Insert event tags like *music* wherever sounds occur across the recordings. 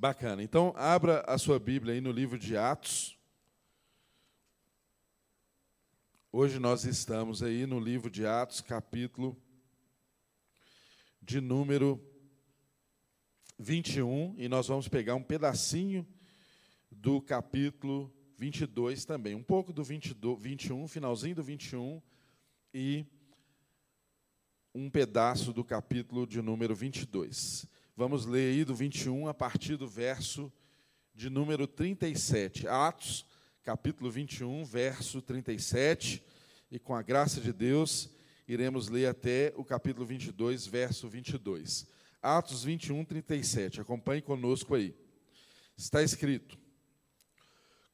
Bacana. Então, abra a sua Bíblia aí no livro de Atos. Hoje nós estamos aí no livro de Atos, capítulo de número 21, e nós vamos pegar um pedacinho do capítulo 22 também, um pouco do 22, 21, finalzinho do 21 e um pedaço do capítulo de número 22. Vamos ler aí do 21 a partir do verso de número 37. Atos, capítulo 21, verso 37. E com a graça de Deus, iremos ler até o capítulo 22, verso 22. Atos 21, 37. Acompanhe conosco aí. Está escrito: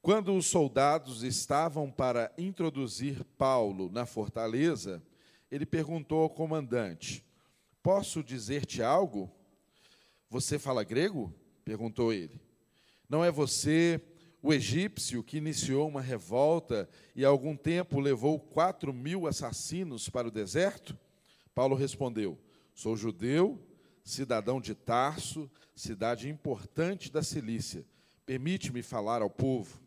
Quando os soldados estavam para introduzir Paulo na fortaleza, ele perguntou ao comandante: Posso dizer-te algo? Você fala grego? perguntou ele. Não é você o egípcio que iniciou uma revolta e há algum tempo levou quatro mil assassinos para o deserto? Paulo respondeu: Sou judeu, cidadão de Tarso, cidade importante da Cilícia. Permite-me falar ao povo.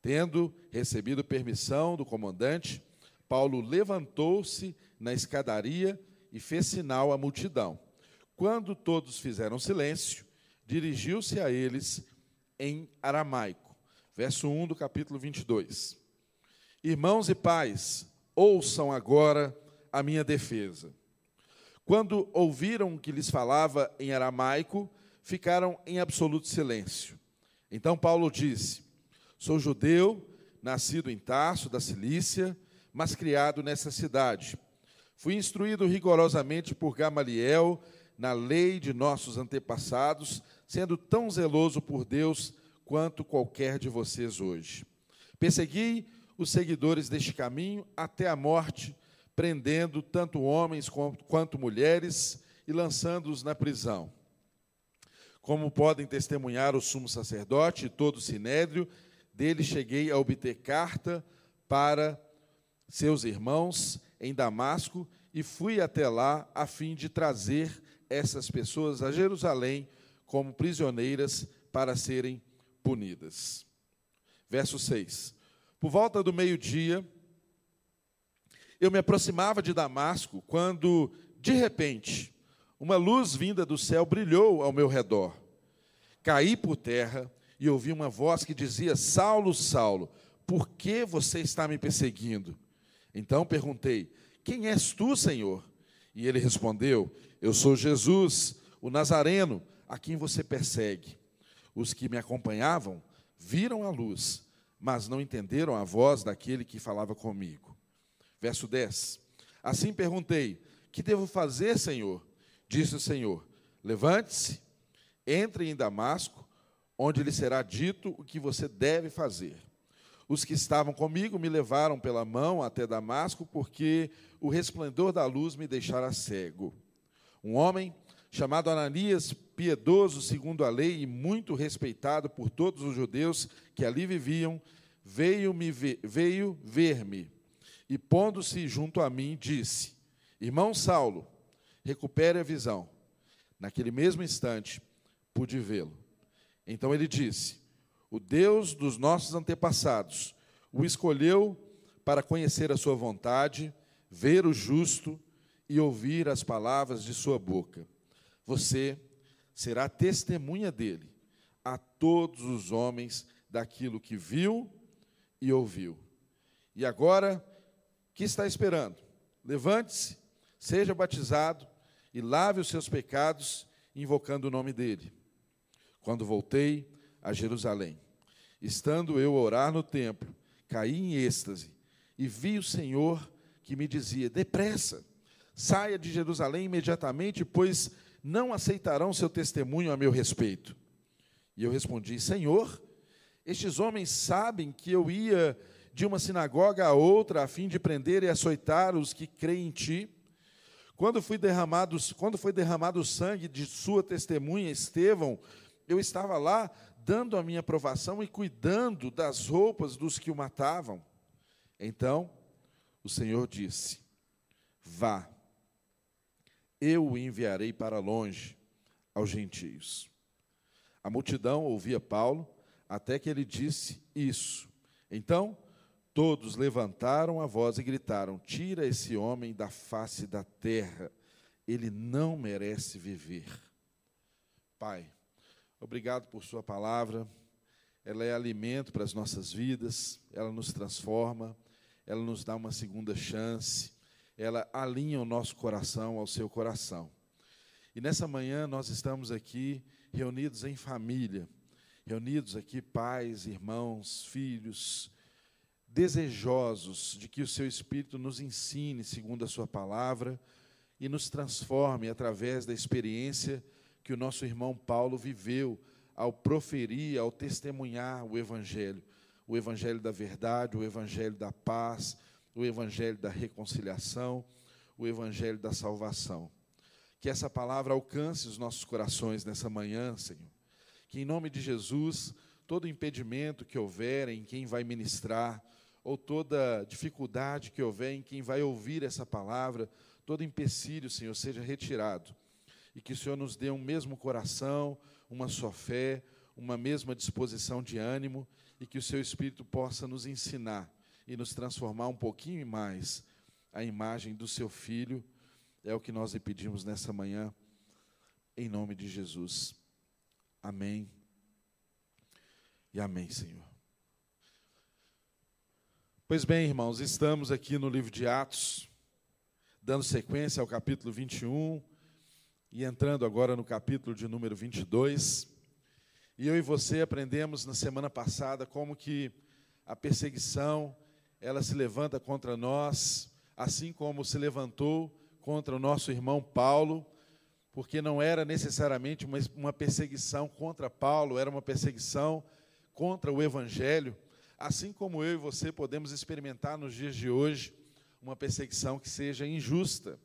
Tendo recebido permissão do comandante, Paulo levantou-se na escadaria e fez sinal à multidão. Quando todos fizeram silêncio, dirigiu-se a eles em aramaico. Verso 1 do capítulo 22. Irmãos e pais, ouçam agora a minha defesa. Quando ouviram que lhes falava em aramaico, ficaram em absoluto silêncio. Então Paulo disse: Sou judeu, nascido em Tarso, da Cilícia, mas criado nessa cidade. Fui instruído rigorosamente por Gamaliel na lei de nossos antepassados, sendo tão zeloso por Deus quanto qualquer de vocês hoje. Persegui os seguidores deste caminho até a morte, prendendo tanto homens quanto mulheres e lançando-os na prisão. Como podem testemunhar o sumo sacerdote e todo o sinédrio, dele cheguei a obter carta para seus irmãos em Damasco e fui até lá a fim de trazer essas pessoas a Jerusalém como prisioneiras para serem punidas. Verso 6. Por volta do meio-dia, eu me aproximava de Damasco quando, de repente, uma luz vinda do céu brilhou ao meu redor. Caí por terra e ouvi uma voz que dizia: Saulo, Saulo, por que você está me perseguindo? Então perguntei: Quem és tu, Senhor? E ele respondeu: Eu sou Jesus, o Nazareno, a quem você persegue. Os que me acompanhavam viram a luz, mas não entenderam a voz daquele que falava comigo. Verso 10. Assim perguntei: Que devo fazer, Senhor? Disse o Senhor: Levante-se, entre em Damasco, onde lhe será dito o que você deve fazer. Os que estavam comigo me levaram pela mão até Damasco, porque o resplendor da luz me deixara cego. Um homem chamado Ananias, piedoso segundo a lei e muito respeitado por todos os judeus que ali viviam, veio me ver, veio ver-me e pondo-se junto a mim disse: Irmão Saulo, recupere a visão. Naquele mesmo instante pude vê-lo. Então ele disse: o Deus dos nossos antepassados, o escolheu para conhecer a sua vontade, ver o justo e ouvir as palavras de sua boca. Você será testemunha dele a todos os homens daquilo que viu e ouviu. E agora, que está esperando? Levante-se, seja batizado e lave os seus pecados, invocando o nome dele. Quando voltei, a Jerusalém. Estando eu a orar no templo, caí em êxtase e vi o Senhor que me dizia: Depressa, saia de Jerusalém imediatamente, pois não aceitarão seu testemunho a meu respeito. E eu respondi: Senhor, estes homens sabem que eu ia de uma sinagoga a outra a fim de prender e açoitar os que creem em ti. Quando, fui derramado, quando foi derramado o sangue de sua testemunha, Estevão, eu estava lá dando a minha aprovação e cuidando das roupas dos que o matavam. Então o Senhor disse: Vá, eu o enviarei para longe aos gentios. A multidão ouvia Paulo até que ele disse isso. Então, todos levantaram a voz e gritaram: Tira esse homem da face da terra, ele não merece viver. Pai, obrigado por Sua palavra, ela é alimento para as nossas vidas, ela nos transforma, ela nos dá uma segunda chance, ela alinha o nosso coração ao seu coração. E nessa manhã nós estamos aqui reunidos em família, reunidos aqui pais, irmãos, filhos, desejosos de que o seu Espírito nos ensine segundo a sua palavra e nos transforme através da experiência que o nosso irmão Paulo viveu ao proferir, ao testemunhar o Evangelho, o Evangelho da verdade, o Evangelho da paz, o Evangelho da reconciliação, o Evangelho da salvação. Que essa palavra alcance os nossos corações nessa manhã, Senhor. Que em nome de Jesus, todo impedimento que houver em quem vai ministrar, ou toda dificuldade que houver em quem vai ouvir essa palavra, todo empecilho, Senhor, seja retirado. E que o Senhor nos dê um mesmo coração, uma só fé, uma mesma disposição de ânimo, e que o Seu Espírito possa nos ensinar e nos transformar um pouquinho mais a imagem do Seu Filho é o que nós lhe pedimos nessa manhã, em nome de Jesus. Amém. E amém, Senhor. Pois bem, irmãos, estamos aqui no livro de Atos, dando sequência ao capítulo 21 e entrando agora no capítulo de número 22. E eu e você aprendemos na semana passada como que a perseguição, ela se levanta contra nós, assim como se levantou contra o nosso irmão Paulo, porque não era necessariamente uma, perseguição contra Paulo, era uma perseguição contra o Evangelho, assim como eu e você podemos experimentar nos dias de hoje uma perseguição que seja injusta,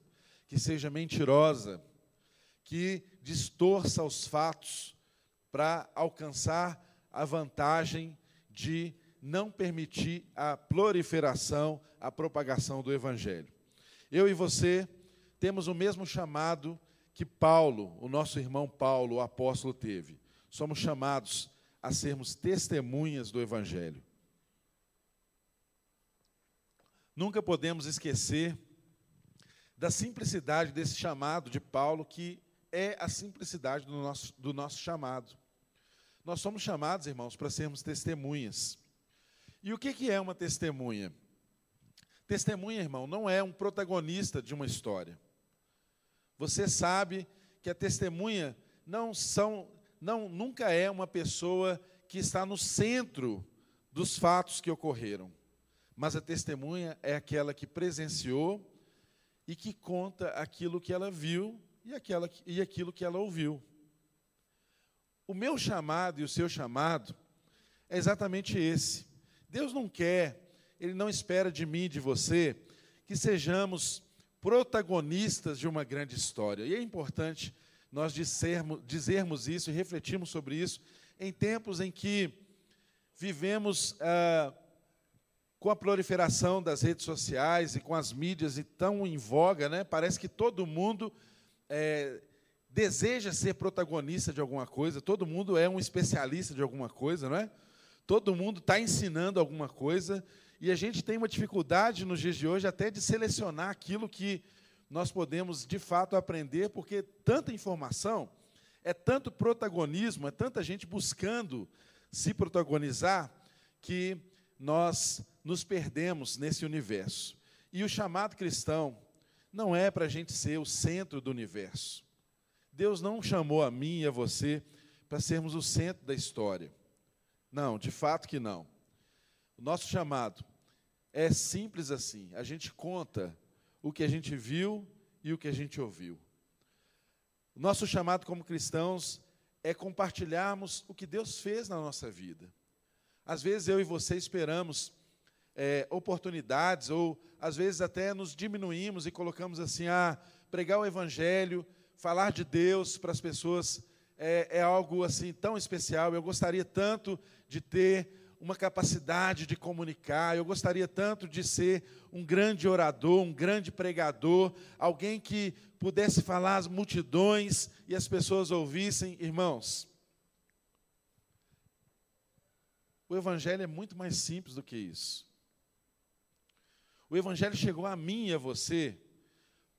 que seja mentirosa, que distorça os fatos para alcançar a vantagem de não permitir a proliferação, a propagação do Evangelho. Eu e você temos o mesmo chamado que Paulo, o nosso irmão Paulo, o apóstolo, teve. Somos chamados a sermos testemunhas do Evangelho. Nunca podemos esquecer da simplicidade desse chamado de Paulo, que é a simplicidade do nosso, do nosso chamado. Nós somos chamados, irmãos, para sermos testemunhas. E o que, é uma testemunha? Testemunha, irmão, não é um protagonista de uma história. Você sabe que a testemunha não são, não nunca é uma pessoa que está no centro dos fatos que ocorreram. Mas a testemunha é aquela que presenciou e que conta aquilo que ela viu e, aquela, e aquilo que ela ouviu. O meu chamado e o seu chamado é exatamente esse. Deus não quer, Ele não espera de mim de você que sejamos protagonistas de uma grande história. E é importante nós dissermos, dizermos isso e refletirmos sobre isso em tempos em que vivemos ah, com a proliferação das redes sociais e com as mídias tão em voga, né? parece que todo mundo é, deseja ser protagonista de alguma coisa, todo mundo é um especialista de alguma coisa, não é? Todo mundo está ensinando alguma coisa e a gente tem uma dificuldade nos dias de hoje até de selecionar aquilo que nós podemos de fato aprender, porque tanta informação, é tanto protagonismo, é tanta gente buscando se protagonizar, que nós nos perdemos nesse universo. E o chamado cristão não é para a gente ser o centro do universo. Deus não chamou a mim e a você para sermos o centro da história. Não, de fato que não. O nosso chamado é simples assim. A gente conta o que a gente viu e o que a gente ouviu. O nosso chamado como cristãos é compartilharmos o que Deus fez na nossa vida. Às vezes eu e você esperamos é, oportunidades, ou às vezes até nos diminuímos e colocamos assim: ah, pregar o Evangelho, falar de Deus para as pessoas é, é algo assim tão especial. Eu gostaria tanto de ter uma capacidade de comunicar. Eu gostaria tanto de ser um grande orador, um grande pregador, alguém que pudesse falar às multidões e as pessoas ouvissem. Irmãos, O Evangelho é muito mais simples do que isso. O Evangelho chegou a mim e a você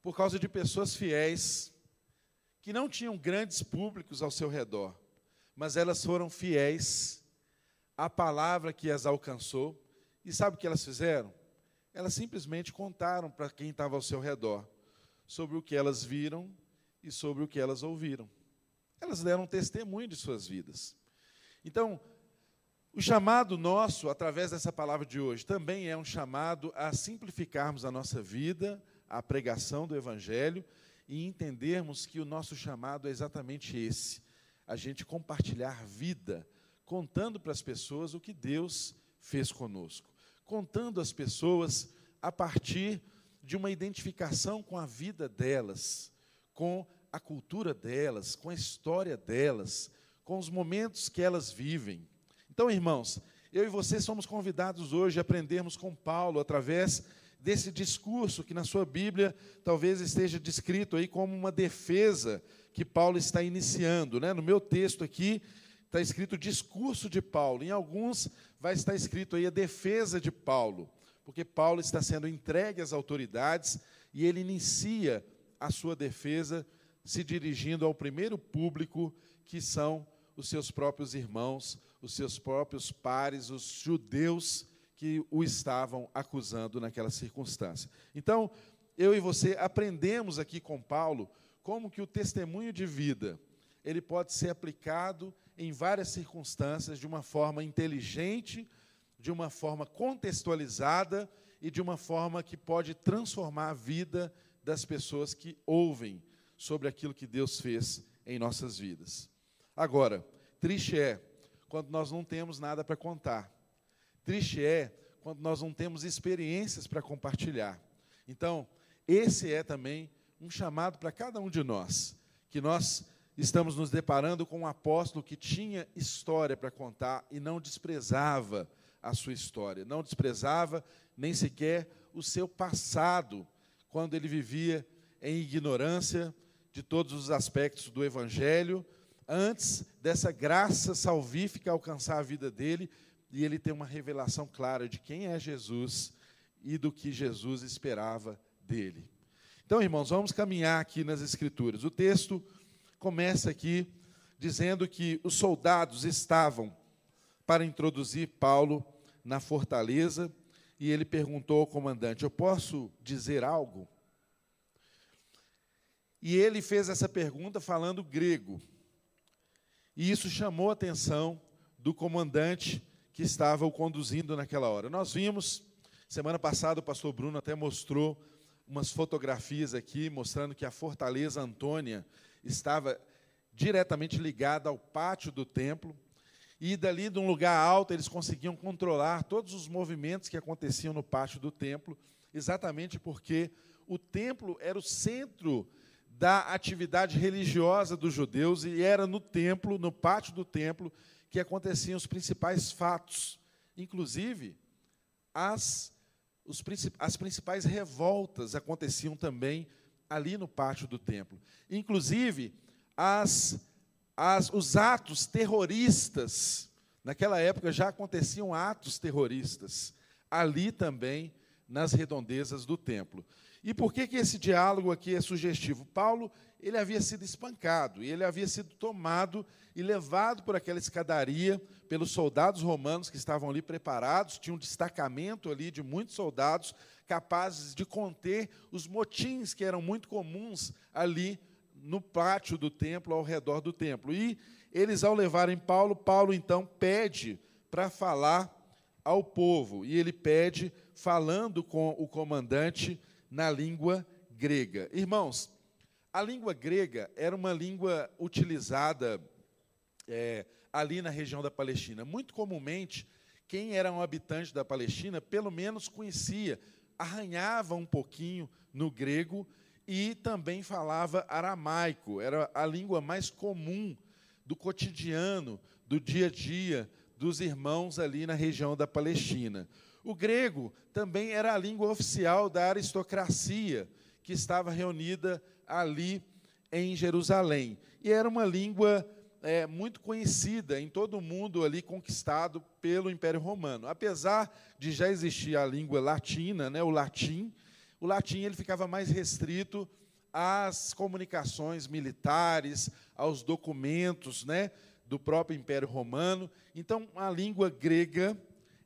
por causa de pessoas fiéis que não tinham grandes públicos ao seu redor, mas elas foram fiéis à palavra que as alcançou. E sabe o que elas fizeram? Elas simplesmente contaram para quem estava ao seu redor sobre o que elas viram e sobre o que elas ouviram. Elas deram testemunho de suas vidas. Então, o chamado nosso, através dessa palavra de hoje, também é um chamado a simplificarmos a nossa vida, a pregação do Evangelho e entendermos que o nosso chamado é exatamente esse: a gente compartilhar vida, contando para as pessoas o que Deus fez conosco, contando às pessoas a partir de uma identificação com a vida delas, com a cultura delas, com a história delas, com os momentos que elas vivem. Então, irmãos, eu e você somos convidados hoje a aprendermos com Paulo através desse discurso que na sua Bíblia talvez esteja descrito aí como uma defesa que Paulo está iniciando, né? No meu texto aqui está escrito discurso de Paulo, em alguns vai estar escrito aí a defesa de Paulo, porque Paulo está sendo entregue às autoridades e ele inicia a sua defesa se dirigindo ao primeiro público que são os seus próprios irmãos, os seus próprios pares, os judeus que o estavam acusando naquela circunstância. Então, eu e você aprendemos aqui com Paulo como que o testemunho de vida, ele pode ser aplicado em várias circunstâncias de uma forma inteligente, de uma forma contextualizada e de uma forma que pode transformar a vida das pessoas que ouvem sobre aquilo que Deus fez em nossas vidas. Agora, triste é quando nós não temos nada para contar. Triste é quando nós não temos experiências para compartilhar. Então, esse é também um chamado para cada um de nós, que nós estamos nos deparando com um apóstolo que tinha história para contar e não desprezava a sua história, não desprezava nem sequer o seu passado, quando ele vivia em ignorância de todos os aspectos do evangelho, antes dessa graça salvífica alcançar a vida dele e ele ter uma revelação clara de quem é Jesus e do que Jesus esperava dele. Então, irmãos, vamos caminhar aqui nas Escrituras. O texto começa aqui dizendo que os soldados estavam para introduzir Paulo na fortaleza e ele perguntou ao comandante: Eu posso dizer algo? E ele fez essa pergunta falando grego. E isso chamou a atenção do comandante que estava o conduzindo naquela hora. Nós vimos, semana passada o pastor Bruno até mostrou umas fotografias aqui, mostrando que a Fortaleza Antônia estava diretamente ligada ao pátio do templo. E dali, de um lugar alto, eles conseguiam controlar todos os movimentos que aconteciam no pátio do templo, exatamente porque o templo era o centro da atividade religiosa dos judeus e era no templo, no pátio do templo, que aconteciam os principais fatos, inclusive as, os, as principais revoltas aconteciam também ali no pátio do templo. Inclusive, as, as, os atos terroristas, naquela época já aconteciam atos terroristas, ali também nas redondezas do templo. E por que, que esse diálogo aqui é sugestivo? Paulo ele havia sido espancado, e ele havia sido tomado e levado por aquela escadaria pelos soldados romanos que estavam ali preparados, tinha um destacamento ali de muitos soldados capazes de conter os motins que eram muito comuns ali no pátio do templo, ao redor do templo. E eles, ao levarem Paulo, Paulo então pede para falar ao povo, e ele pede falando com o comandante na língua grega. Irmãos, a língua grega era uma língua utilizada é, ali na região da Palestina. Muito comumente, quem era um habitante da Palestina, pelo menos conhecia, arranhava um pouquinho no grego e também falava aramaico. Era a língua mais comum do cotidiano, do dia a dia dos irmãos ali na região da Palestina. O grego também era a língua oficial da aristocracia que estava reunida ali em Jerusalém. E era uma língua é, muito conhecida em todo o mundo ali conquistado pelo Império Romano. Apesar de já existir a língua latina, né, o latim, o latim ele ficava mais restrito às comunicações militares, aos documentos, né, do próprio Império Romano. Então, a língua grega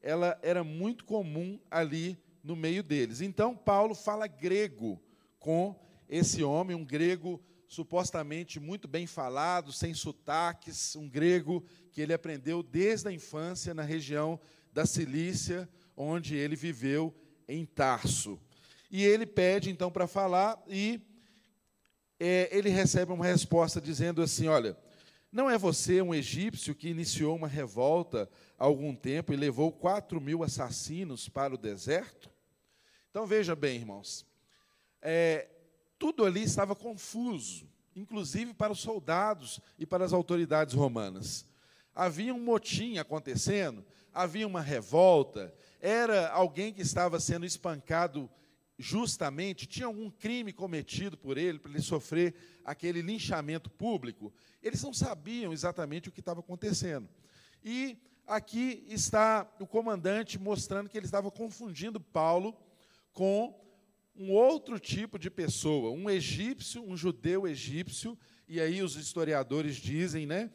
ela era muito comum ali no meio deles. Então, Paulo fala grego com esse homem, um grego supostamente muito bem falado, sem sotaques, um grego que ele aprendeu desde a infância na região da Cilícia, onde ele viveu em Tarso. E ele pede então para falar e é, ele recebe uma resposta dizendo assim: Olha, não é você um egípcio que iniciou uma revolta há algum tempo e levou quatro mil assassinos para o deserto? Então veja bem, irmãos, é, tudo ali estava confuso, inclusive para os soldados e para as autoridades romanas. Havia um motim acontecendo, havia uma revolta, era alguém que estava sendo espancado justamente, tinha algum crime cometido por ele, para ele sofrer aquele linchamento público, eles não sabiam exatamente o que estava acontecendo. E aqui está o comandante mostrando que ele estava confundindo Paulo com um outro tipo de pessoa, um egípcio, um judeu egípcio, e aí os historiadores dizem, né?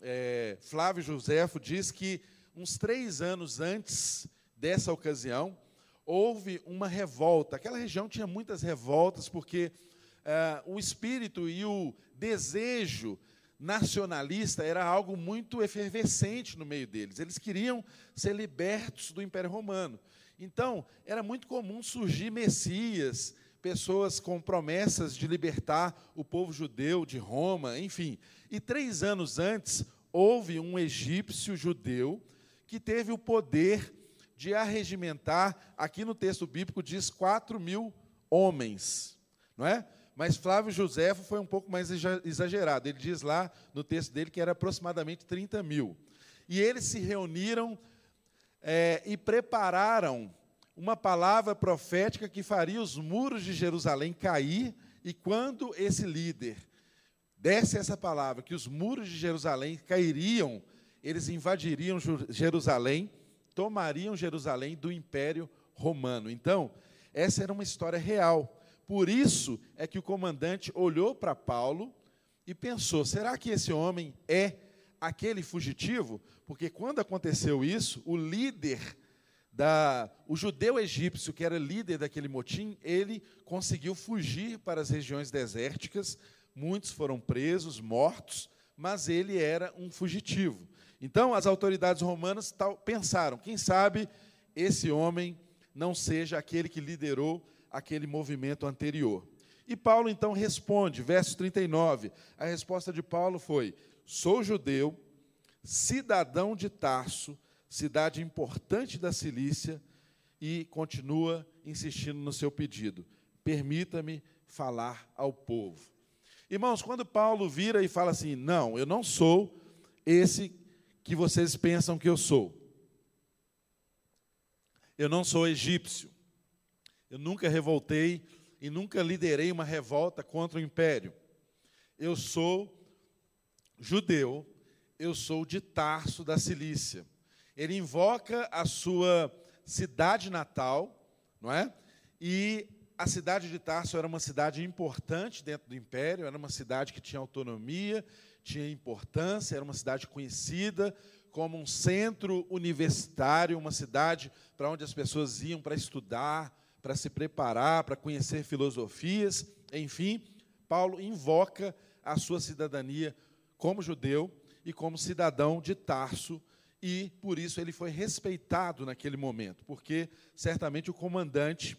É, Flávio Joséfo diz que uns três anos antes dessa ocasião, houve uma revolta. Aquela região tinha muitas revoltas, porque uh, o espírito e o desejo nacionalista era algo muito efervescente no meio deles. Eles queriam ser libertos do Império Romano. Então, era muito comum surgir messias, pessoas com promessas de libertar o povo judeu de Roma, enfim. E três anos antes, houve um egípcio judeu que teve o poder de arregimentar, aqui no texto bíblico diz 4 mil homens, não é? Mas Flávio Josefo foi um pouco mais exagerado. Ele diz lá no texto dele que era aproximadamente 30 mil. E eles se reuniram é, e prepararam uma palavra profética que faria os muros de Jerusalém cair, e quando esse líder desse essa palavra, que os muros de Jerusalém cairiam, eles invadiriam Jerusalém tomariam Jerusalém do Império Romano. Então, essa era uma história real. Por isso é que o comandante olhou para Paulo e pensou: será que esse homem é aquele fugitivo? Porque quando aconteceu isso, o líder da, o judeu egípcio, que era líder daquele motim, ele conseguiu fugir para as regiões desérticas. Muitos foram presos, mortos, mas ele era um fugitivo. Então, as autoridades romanas pensaram: quem sabe esse homem não seja aquele que liderou aquele movimento anterior. E Paulo então responde, verso 39. A resposta de Paulo foi: Sou judeu, cidadão de Tarso, cidade importante da Cilícia, e continua insistindo no seu pedido: permita-me falar ao povo. Irmãos, quando Paulo vira e fala assim: Não, eu não sou esse que vocês pensam que eu sou. Eu não sou egípcio. Eu nunca revoltei e nunca liderei uma revolta contra o império. Eu sou judeu, eu sou de Tarso da Cilícia. Ele invoca a sua cidade natal, não é? E a cidade de Tarso era uma cidade importante dentro do império, era uma cidade que tinha autonomia, tinha importância, era uma cidade conhecida como um centro universitário, uma cidade para onde as pessoas iam para estudar, para se preparar, para conhecer filosofias, enfim, Paulo invoca a sua cidadania como judeu e como cidadão de Tarso, e por isso ele foi respeitado naquele momento, porque certamente o comandante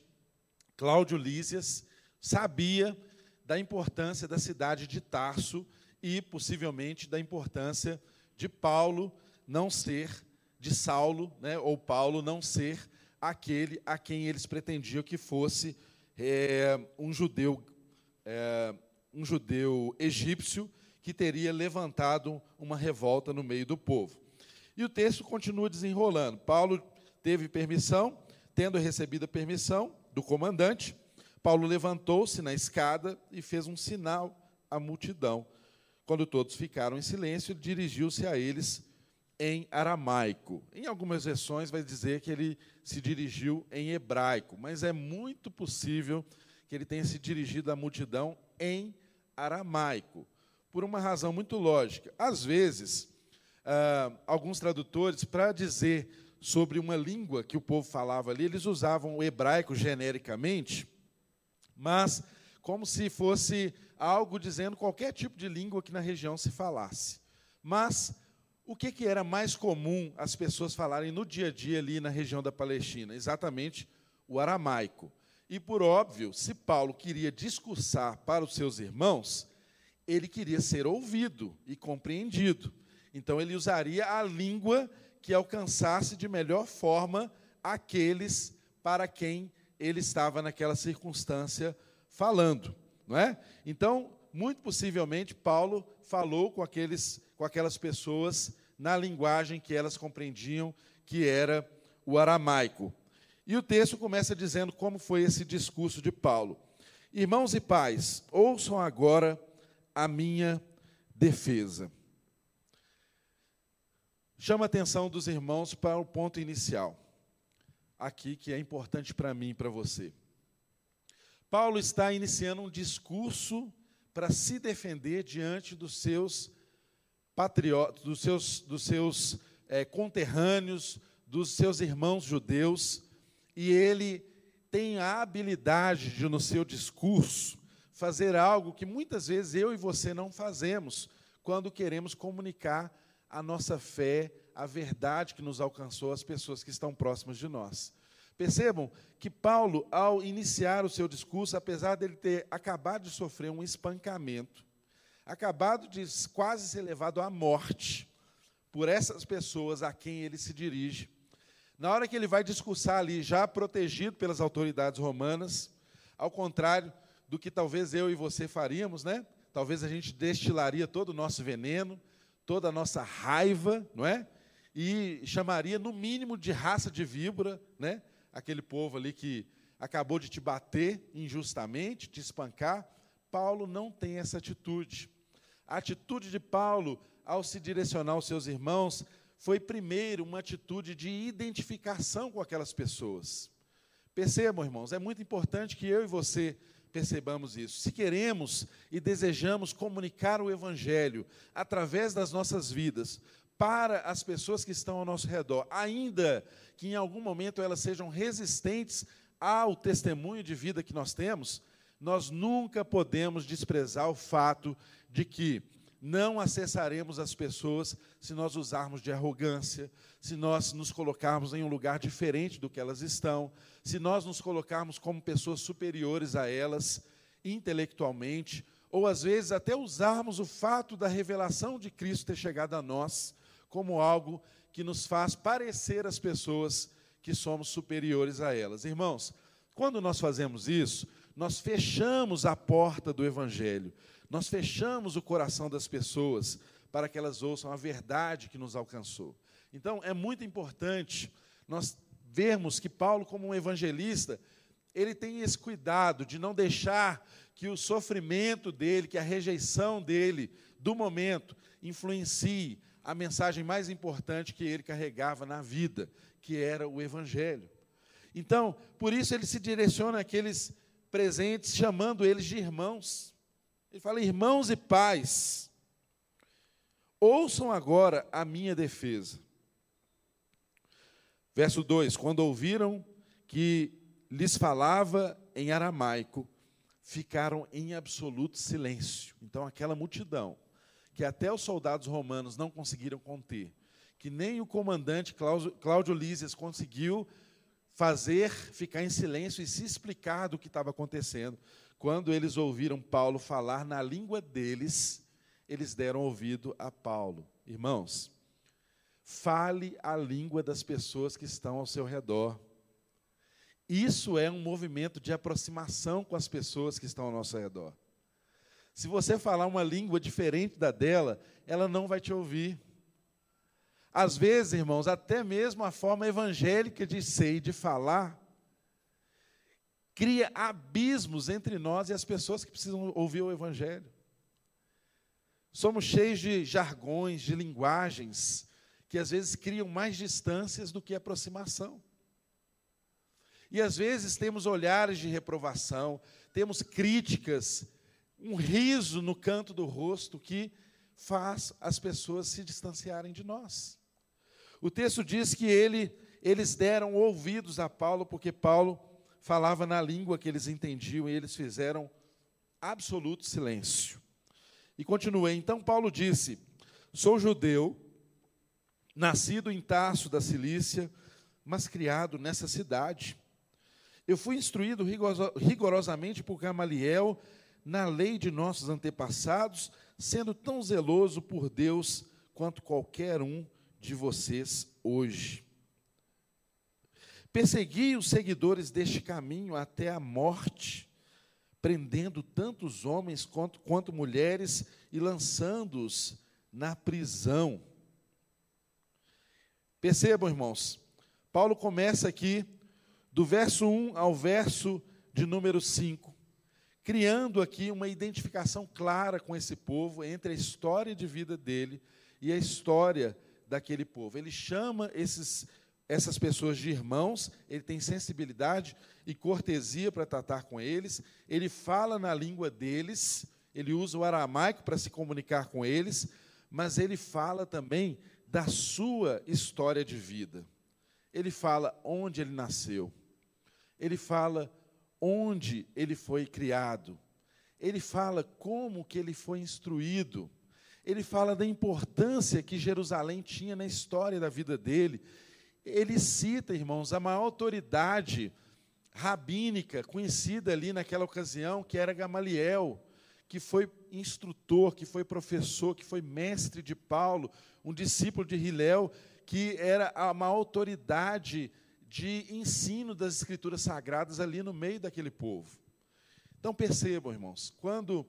Cláudio Lísias sabia da importância da cidade de Tarso e possivelmente da importância de Paulo não ser, de Saulo, né, ou Paulo não ser aquele a quem eles pretendiam que fosse é, um judeu, é, um judeu egípcio que teria levantado uma revolta no meio do povo. E o texto continua desenrolando. Paulo teve permissão, tendo recebido a permissão do comandante, Paulo levantou-se na escada e fez um sinal à multidão Quando todos ficaram em silêncio, dirigiu-se a eles em aramaico. Em algumas versões vai dizer que ele se dirigiu em hebraico, mas é muito possível que ele tenha se dirigido à multidão em aramaico, por uma razão muito lógica. Às vezes, ah, alguns tradutores, para dizer sobre uma língua que o povo falava ali, eles usavam o hebraico genericamente, mas como se fosse algo dizendo qualquer tipo de língua que na região se falasse. Mas o que, que era mais comum as pessoas falarem no dia a dia ali na região da Palestina? Exatamente o aramaico. E, por óbvio, se Paulo queria discursar para os seus irmãos, ele queria ser ouvido e compreendido. Então, ele usaria a língua que alcançasse de melhor forma aqueles para quem ele estava naquela circunstância falando, não é? Então, muito possivelmente Paulo falou com aqueles com aquelas pessoas na linguagem que elas compreendiam, que era o aramaico. E o texto começa dizendo como foi esse discurso de Paulo. Irmãos e pais, ouçam agora a minha defesa. Chama a atenção dos irmãos para o ponto inicial, aqui que é importante para mim e para você. Paulo está iniciando um discurso para se defender diante dos seus patriotas, dos seus, dos seus é, conterrâneos, dos seus irmãos judeus, e ele tem a habilidade de, no seu discurso, fazer algo que muitas vezes eu e você não fazemos quando queremos comunicar a nossa fé, a verdade que nos alcançou às pessoas que estão próximas de nós. Percebam que Paulo, ao iniciar o seu discurso, apesar dele ter acabado de sofrer um espancamento, acabado de quase ser levado à morte por essas pessoas a quem ele se dirige. Na hora que ele vai discursar ali, já protegido pelas autoridades romanas, ao contrário do que talvez eu e você faríamos, né? Talvez a gente destilaria todo o nosso veneno, toda a nossa raiva, não é? E chamaria no mínimo de raça de víbora, né? Aquele povo ali que acabou de te bater injustamente, te espancar. Paulo não tem essa atitude. A atitude de Paulo ao se direcionar aos seus irmãos foi primeiro uma atitude de identificação com aquelas pessoas. Percebam, irmãos, é muito importante que eu e você percebamos isso. Se queremos e desejamos comunicar o Evangelho através das nossas vidas para as pessoas que estão ao nosso redor, ainda que em algum momento elas sejam resistentes ao testemunho de vida que nós temos, nós nunca podemos desprezar o fato de que não acessaremos as pessoas se nós usarmos de arrogância, se nós nos colocarmos em um lugar diferente do que elas estão, se nós nos colocarmos como pessoas superiores a elas intelectualmente, ou às vezes até usarmos o fato da revelação de Cristo ter chegado a nós como algo que nos faz parecer as pessoas que somos superiores a elas. Irmãos, quando nós fazemos isso, nós fechamos a porta do Evangelho, nós fechamos o coração das pessoas para que elas ouçam a verdade que nos alcançou. Então, é muito importante nós vermos que Paulo, como um evangelista, ele tem esse cuidado de não deixar que o sofrimento dele, que a rejeição dele do momento, influencie a mensagem mais importante que ele carregava na vida, que era o Evangelho. Então, por isso ele se direciona àqueles presentes, chamando eles de irmãos. Ele fala: irmãos e pais, ouçam agora a minha defesa. Verso 2: Quando ouviram que lhes falava em aramaico, ficaram em absoluto silêncio. Então, aquela multidão, que até os soldados romanos não conseguiram conter, que nem o comandante Cláudio Lísias conseguiu fazer ficar em silêncio e se explicar do que estava acontecendo. Quando eles ouviram Paulo falar na língua deles, eles deram ouvido a Paulo. Irmãos, fale a língua das pessoas que estão ao seu redor. Isso é um movimento de aproximação com as pessoas que estão ao nosso redor. Se você falar uma língua diferente da dela, ela não vai te ouvir. Às vezes, irmãos, até mesmo a forma evangélica de ser e de falar cria abismos entre nós e as pessoas que precisam ouvir o evangelho. Somos cheios de jargões, de linguagens, que às vezes criam mais distâncias do que aproximação. E às vezes temos olhares de reprovação, temos críticas, um riso no canto do rosto que faz as pessoas se distanciarem de nós. O texto diz que ele, eles deram ouvidos a Paulo, porque Paulo falava na língua que eles entendiam e eles fizeram absoluto silêncio. E continuei. Então Paulo disse: Sou judeu, nascido em Tarso da Cilícia, mas criado nessa cidade. Eu fui instruído rigorosamente por Gamaliel na lei de nossos antepassados, sendo tão zeloso por Deus quanto qualquer um de vocês hoje. Persegui os seguidores deste caminho até a morte, prendendo tantos homens quanto, quanto mulheres e lançando-os na prisão. Percebam, irmãos, Paulo começa aqui do verso 1 ao verso de número 5, criando aqui uma identificação clara com esse povo, entre a história de vida dele e a história daquele povo. Ele chama esses, essas pessoas de irmãos, ele tem sensibilidade e cortesia para tratar com eles, ele fala na língua deles, ele usa o aramaico para se comunicar com eles, mas ele fala também da sua história de vida. Ele fala onde ele nasceu ele fala onde ele foi criado, ele fala como que ele foi instruído, ele fala da importância que Jerusalém tinha na história da vida dele. Ele cita, irmãos, a maior autoridade rabínica conhecida ali naquela ocasião, que era Gamaliel, que foi instrutor, que foi professor, que foi mestre de Paulo, um discípulo de Hilel, que era a maior autoridade de ensino das Escrituras Sagradas ali no meio daquele povo. Então percebam, irmãos, quando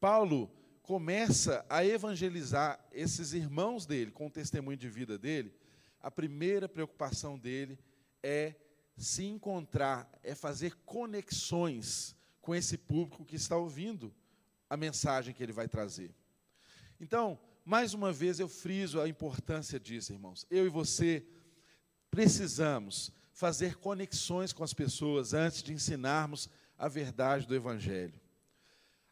Paulo começa a evangelizar esses irmãos dele com o testemunho de vida dele, a primeira preocupação dele é se encontrar, é fazer conexões com esse público que está ouvindo a mensagem que ele vai trazer. Então, mais uma vez eu friso a importância disso, irmãos. Eu e você precisamos fazer conexões com as pessoas antes de ensinarmos a verdade do Evangelho.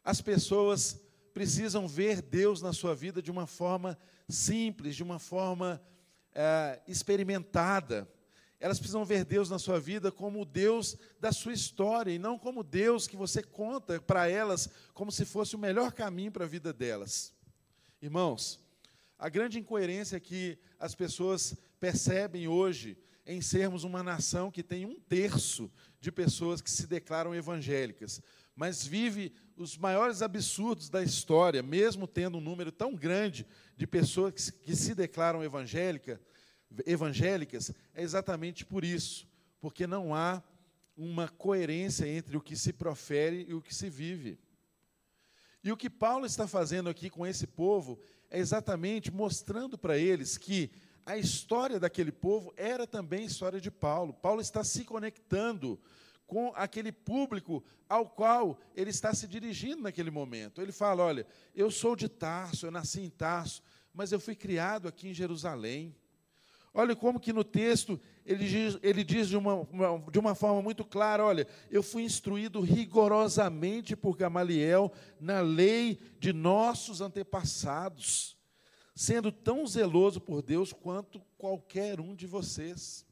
As pessoas precisam ver Deus na sua vida de uma forma simples, de uma forma é, experimentada. Elas precisam ver Deus na sua vida como o Deus da sua história e não como Deus que você conta para elas como se fosse o melhor caminho para a vida delas. Irmãos, a grande incoerência que as pessoas percebem hoje em sermos uma nação que tem um terço de pessoas que se declaram evangélicas, mas vive os maiores absurdos da história, mesmo tendo um número tão grande de pessoas que se declaram evangélica, evangélicas, é exatamente por isso, porque não há uma coerência entre o que se profere e o que se vive. E o que Paulo está fazendo aqui com esse povo é exatamente mostrando para eles que a história daquele povo era também história de Paulo. Paulo está se conectando com aquele público ao qual ele está se dirigindo naquele momento. Ele fala: Olha, eu sou de Tarso, eu nasci em Tarso, mas eu fui criado aqui em Jerusalém. Olha como que no texto ele diz, ele diz de, uma, de uma forma muito clara: olha, eu fui instruído rigorosamente por Gamaliel na lei de nossos antepassados sendo tão zeloso por Deus quanto qualquer um de vocês.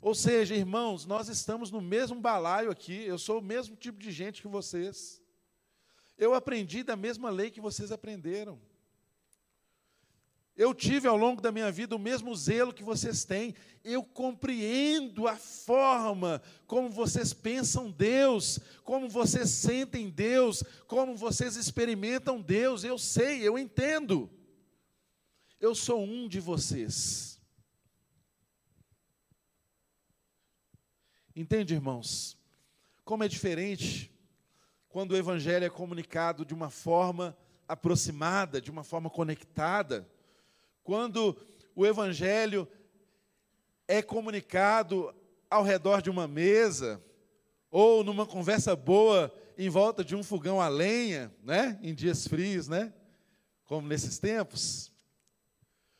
Ou seja, irmãos, nós estamos no mesmo balaio aqui, eu sou o mesmo tipo de gente que vocês. Eu aprendi da mesma lei que vocês aprenderam. Eu tive ao longo da minha vida o mesmo zelo que vocês têm. Eu compreendo a forma como vocês pensam Deus, como vocês sentem Deus, como vocês experimentam Deus. Eu sei, eu entendo. Eu sou um de vocês. Entende, irmãos? Como é diferente quando o Evangelho é comunicado de uma forma aproximada, de uma forma conectada quando o Evangelho é comunicado ao redor de uma mesa, ou numa conversa boa em volta de um fogão a lenha, né? em dias frios, né? como nesses tempos?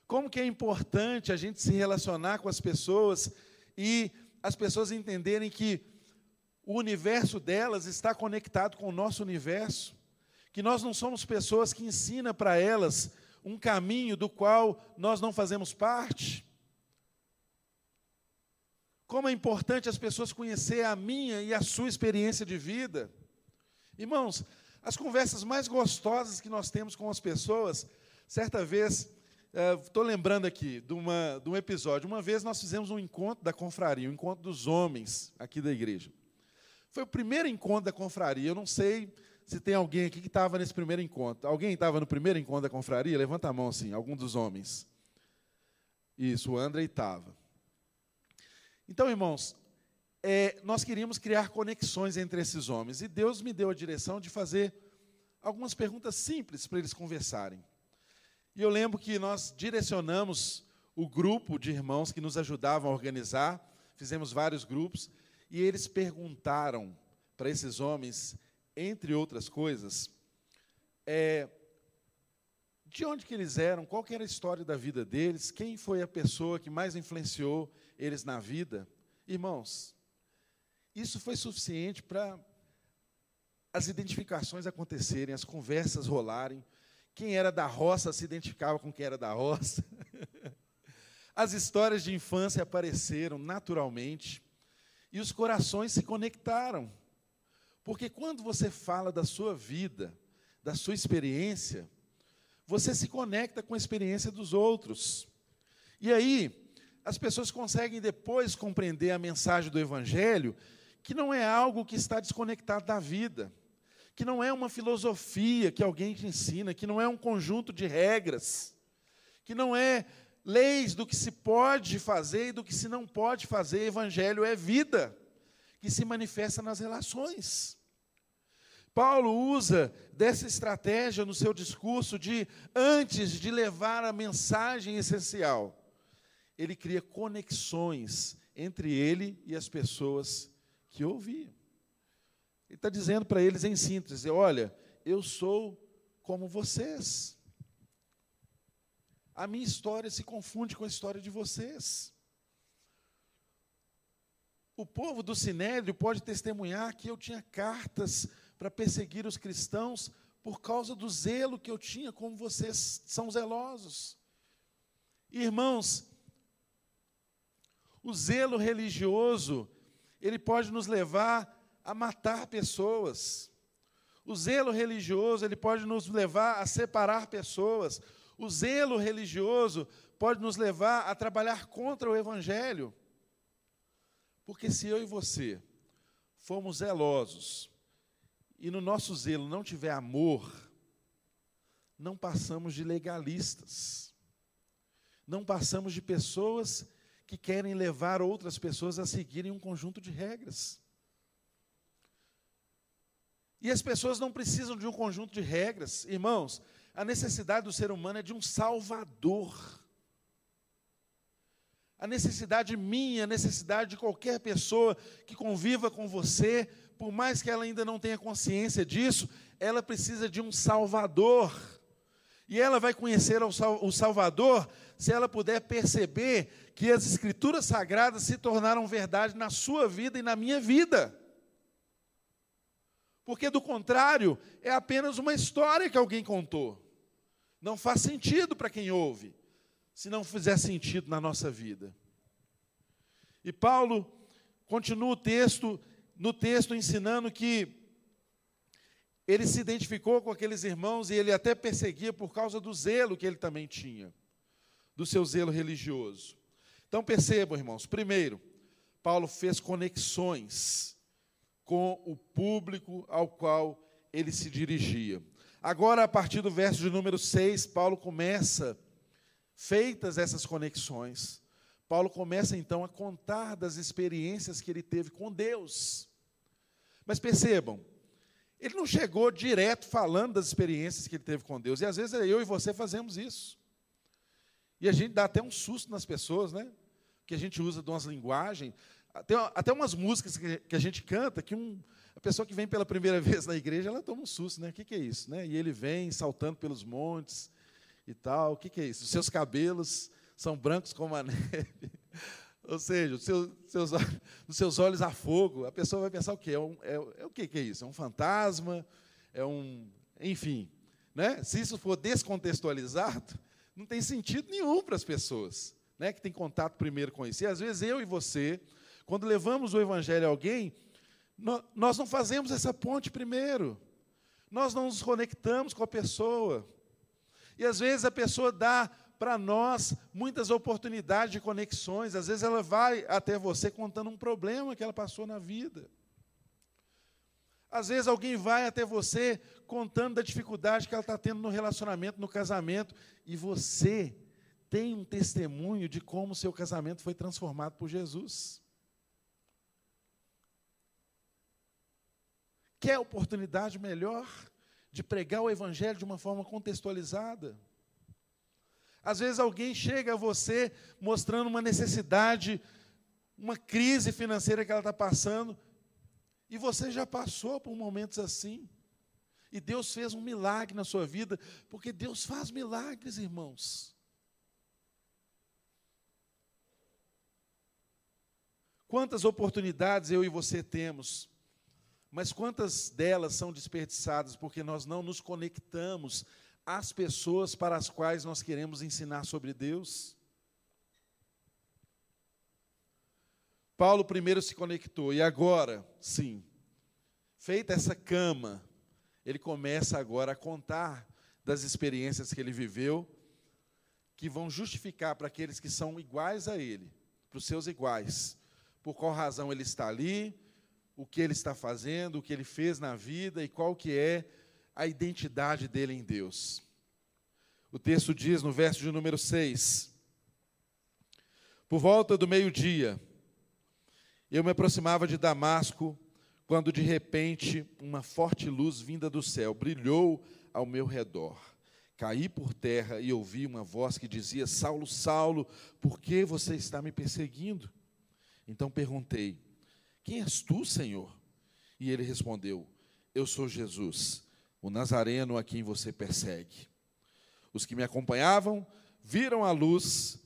Como que é importante a gente se relacionar com as pessoas e as pessoas entenderem que o universo delas está conectado com o nosso universo, que nós não somos pessoas que ensinam para elas um caminho do qual nós não fazemos parte. Como é importante as pessoas conhecer a minha e a sua experiência de vida. Irmãos, as conversas mais gostosas que nós temos com as pessoas, certa vez, estou é, lembrando aqui de, uma, de um episódio. Uma vez nós fizemos um encontro da confraria, um encontro dos homens aqui da igreja. Foi o primeiro encontro da confraria. Eu não sei se tem alguém aqui que estava nesse primeiro encontro. Alguém estava no primeiro encontro da confraria? Levanta a mão assim, algum dos homens. Isso, o André estava. Então, irmãos, é, nós queríamos criar conexões entre esses homens. E Deus me deu a direção de fazer algumas perguntas simples para eles conversarem. E eu lembro que nós direcionamos o grupo de irmãos que nos ajudavam a organizar, fizemos vários grupos, e eles perguntaram para esses homens, entre outras coisas, é, de onde que eles eram, qual era a história da vida deles, quem foi a pessoa que mais influenciou eles na vida. Irmãos, isso foi suficiente para as identificações acontecerem, as conversas rolarem, quem era da roça se identificava com quem era da roça. *laughs* As histórias de infância apareceram naturalmente e os corações se conectaram. Porque quando você fala da sua vida, da sua experiência, você se conecta com a experiência dos outros. E aí, as pessoas conseguem depois compreender a mensagem do Evangelho, que não é algo que está desconectado da vida que não é uma filosofia que alguém te ensina, que não é um conjunto de regras, que não é leis do que se pode fazer e do que se não pode fazer. Evangelho é vida, que se manifesta nas relações. Paulo usa dessa estratégia no seu discurso de, antes de levar a mensagem essencial, ele cria conexões entre ele e as pessoas que ouviam. Ele está dizendo para eles em síntese: olha, eu sou como vocês. A minha história se confunde com a história de vocês. O povo do Sinédrio pode testemunhar que eu tinha cartas para perseguir os cristãos por causa do zelo que eu tinha, como vocês são zelosos. Irmãos, o zelo religioso, ele pode nos levar a matar pessoas. O zelo religioso, ele pode nos levar a separar pessoas. O zelo religioso pode nos levar a trabalhar contra o evangelho. Porque se eu e você formos zelosos e no nosso zelo não tiver amor, não passamos de legalistas. Não passamos de pessoas que querem levar outras pessoas a seguirem um conjunto de regras. E as pessoas não precisam de um conjunto de regras. Irmãos, a necessidade do ser humano é de um salvador. A necessidade minha, a necessidade de qualquer pessoa que conviva com você, por mais que ela ainda não tenha consciência disso, ela precisa de um salvador. E ela vai conhecer o Salvador se ela puder perceber que as Escrituras Sagradas se tornaram verdade na sua vida e na minha vida. Porque, do contrário, é apenas uma história que alguém contou. Não faz sentido para quem ouve, se não fizer sentido na nossa vida. E Paulo continua o texto, no texto ensinando que ele se identificou com aqueles irmãos e ele até perseguia por causa do zelo que ele também tinha, do seu zelo religioso. Então percebam, irmãos, primeiro, Paulo fez conexões com o público ao qual ele se dirigia. Agora, a partir do verso de número 6, Paulo começa, feitas essas conexões, Paulo começa então a contar das experiências que ele teve com Deus. Mas percebam, ele não chegou direto falando das experiências que ele teve com Deus, e às vezes eu e você fazemos isso. E a gente dá até um susto nas pessoas, né? Que a gente usa de umas linguagens. Tem até umas músicas que, a gente canta que um, a pessoa que vem pela primeira *laughs* vez na igreja, ela toma um susto, né? O que, que é isso? Né? E ele vem saltando pelos montes, e tal. O que, que é isso? Os seus cabelos são brancos como a *laughs* neve. Ou seja, os seus, seus, os seus olhos a fogo. A pessoa vai pensar o quê? É, um, é, é o que, que é isso? É um fantasma? É um. Enfim. Né? Se isso for descontextualizado, não tem sentido nenhum para as pessoas né, que têm contato primeiro com isso. E às vezes eu e você, quando levamos o evangelho a alguém, nós não fazemos essa ponte primeiro. Nós não nos conectamos com a pessoa. E às vezes a pessoa dá para nós muitas oportunidades de conexões. Às vezes ela vai até você contando um problema que ela passou na vida. Às vezes alguém vai até você contando da dificuldade que ela está tendo no relacionamento, no casamento, e você tem um testemunho de como o seu casamento foi transformado por Jesus. Quer oportunidade melhor de pregar o Evangelho de uma forma contextualizada? Às vezes alguém chega a você mostrando uma necessidade, uma crise financeira que ela está passando, e você já passou por momentos assim. E Deus fez um milagre na sua vida, porque Deus faz milagres, irmãos. Quantas oportunidades eu e você temos mas quantas delas são desperdiçadas porque nós não nos conectamos às pessoas para as quais nós queremos ensinar sobre Deus? Paulo primeiro se conectou, e agora, sim, feita essa cama, ele começa agora a contar das experiências que ele viveu, que vão justificar para aqueles que são iguais a ele, para os seus iguais, por qual razão ele está ali, o que ele está fazendo, o que ele fez na vida e qual que é a identidade dele em Deus. O texto diz no verso de número 6: Por volta do meio-dia, eu me aproximava de Damasco, quando de repente uma forte luz vinda do céu brilhou ao meu redor. Caí por terra e ouvi uma voz que dizia: Saulo, Saulo, por que você está me perseguindo? Então perguntei: quem és tu, Senhor? E ele respondeu: Eu sou Jesus, o Nazareno a quem você persegue. Os que me acompanhavam viram a luz,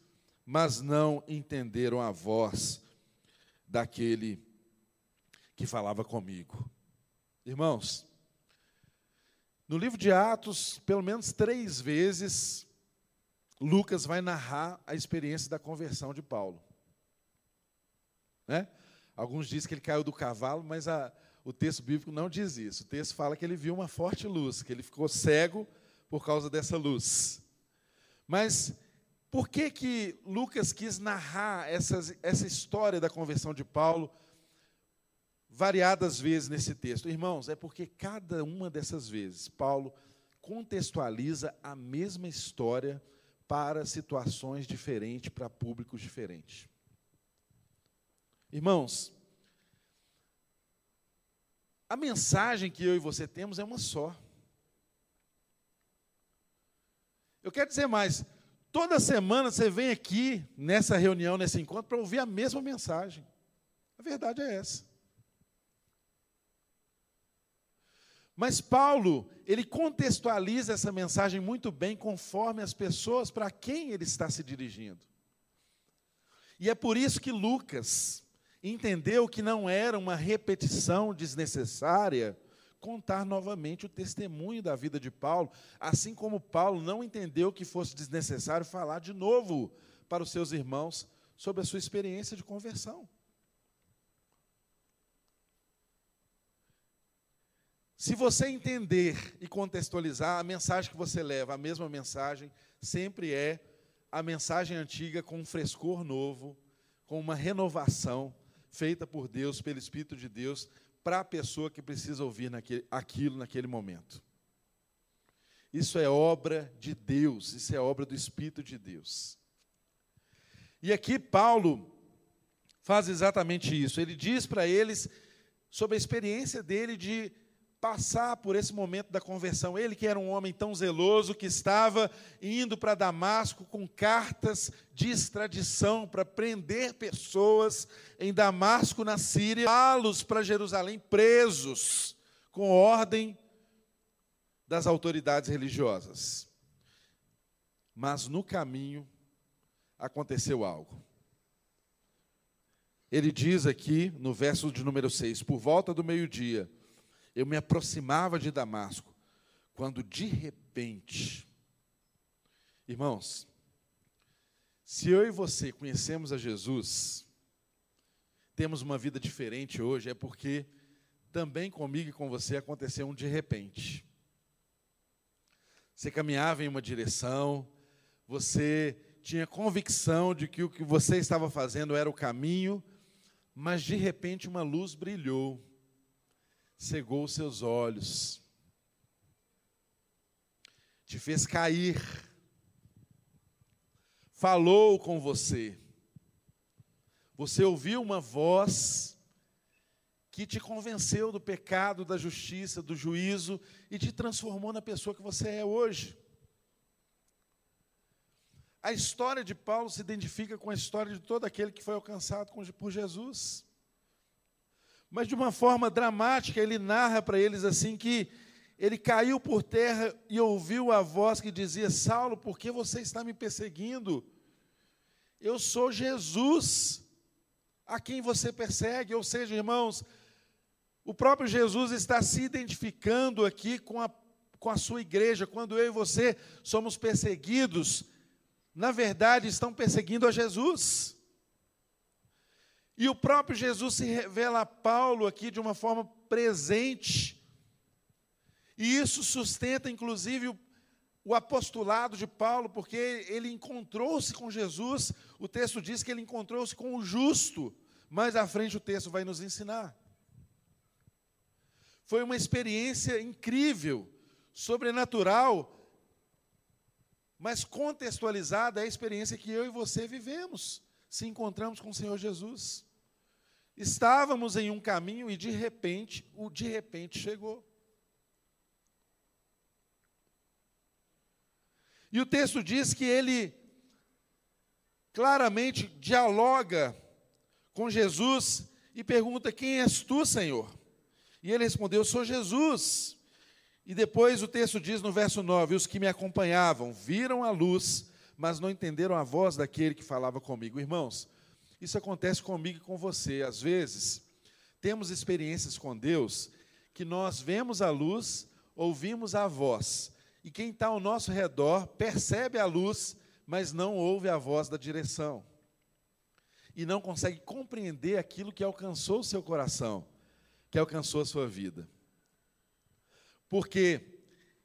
mas não entenderam a voz daquele que falava comigo. Irmãos, no livro de Atos, pelo menos três vezes, Lucas vai narrar a experiência da conversão de Paulo. Né? Alguns dizem que ele caiu do cavalo, mas a, o texto bíblico não diz isso. O texto fala que ele viu uma forte luz, que ele ficou cego por causa dessa luz. Mas por que que Lucas quis narrar essa história da conversão de Paulo variadas vezes nesse texto? Irmãos, é porque cada uma dessas vezes Paulo contextualiza a mesma história para situações diferentes, para públicos diferentes. Irmãos, a mensagem que eu e você temos é uma só. Eu quero dizer mais, toda semana você vem aqui nessa reunião, nesse encontro, para ouvir a mesma mensagem. A verdade é essa. Mas Paulo, ele contextualiza essa mensagem muito bem conforme as pessoas para quem ele está se dirigindo. E é por isso que Lucas, entendeu que não era uma repetição desnecessária contar novamente o testemunho da vida de Paulo, assim como Paulo não entendeu que fosse desnecessário falar de novo para os seus irmãos sobre a sua experiência de conversão. Se você entender e contextualizar, a mensagem que você leva, a mesma mensagem, sempre é a mensagem antiga com um frescor novo, com uma renovação feita por Deus, pelo Espírito de Deus, para a pessoa que precisa ouvir naquele, aquilo naquele momento. Isso é obra de Deus, isso é obra do Espírito de Deus. E aqui Paulo faz exatamente isso. Ele diz para eles sobre a experiência dele de passar por esse momento da conversão. Ele, que era um homem tão zeloso, que estava indo para Damasco com cartas de extradição para prender pessoas em Damasco, na Síria, levá-los para Jerusalém presos, com ordem das autoridades religiosas. mas no caminho aconteceu algo. Ele diz aqui no verso de número 6: Por volta do meio-dia, eu me aproximava de Damasco, quando de repente, irmãos, se eu e você conhecemos a Jesus, temos uma vida diferente hoje, é porque também comigo e com você aconteceu um de repente. Você caminhava em uma direção, você tinha convicção de que o que você estava fazendo era o caminho, mas de repente uma luz brilhou, cegou os seus olhos, te fez cair, falou com você. Você ouviu uma voz que te convenceu do pecado, da justiça, do juízo e te transformou na pessoa que você é hoje. A história de Paulo se identifica com a história de todo aquele que foi alcançado por Jesus. Mas de uma forma dramática, ele narra para eles assim que ele caiu por terra e ouviu a voz que dizia: Saulo, por que você está me perseguindo? Eu sou Jesus, a quem você persegue. Ou seja, irmãos, o próprio Jesus está se identificando aqui com a, com a sua igreja. Quando eu e você somos perseguidos, na verdade, estão perseguindo a Jesus. E o próprio Jesus se revela a Paulo aqui de uma forma presente. E isso sustenta, inclusive, o, o apostolado de Paulo, porque ele encontrou-se com Jesus. O texto diz que ele encontrou-se com o justo. Mais à frente o texto vai nos ensinar. Foi uma experiência incrível, sobrenatural, mas contextualizada a experiência que eu e você vivemos, se encontramos com o Senhor Jesus. Estávamos em um caminho e de repente, o de repente chegou. E o texto diz que ele claramente dialoga com Jesus e pergunta: Quem és tu, Senhor? E ele respondeu: Sou Jesus. E depois o texto diz no verso 9: Os que me acompanhavam viram a luz, mas não entenderam a voz daquele que falava comigo. Irmãos, isso acontece comigo e com você. Às vezes, temos experiências com Deus que nós vemos a luz, ouvimos a voz, e quem está ao nosso redor percebe a luz, mas não ouve a voz da direção. E não consegue compreender aquilo que alcançou o seu coração, que alcançou a sua vida porque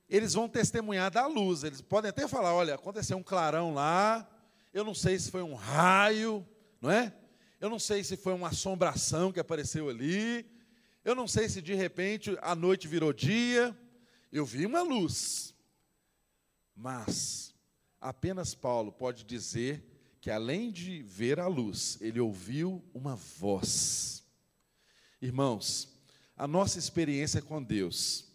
eles vão testemunhar da luz. Eles podem até falar: olha, aconteceu um clarão lá, eu não sei se foi um raio, não é? Eu não sei se foi uma assombração que apareceu ali, eu não sei se de repente a noite virou dia. Eu vi uma luz. Mas apenas Paulo pode dizer que além de ver a luz, ele ouviu uma voz. Irmãos, a nossa experiência com Deus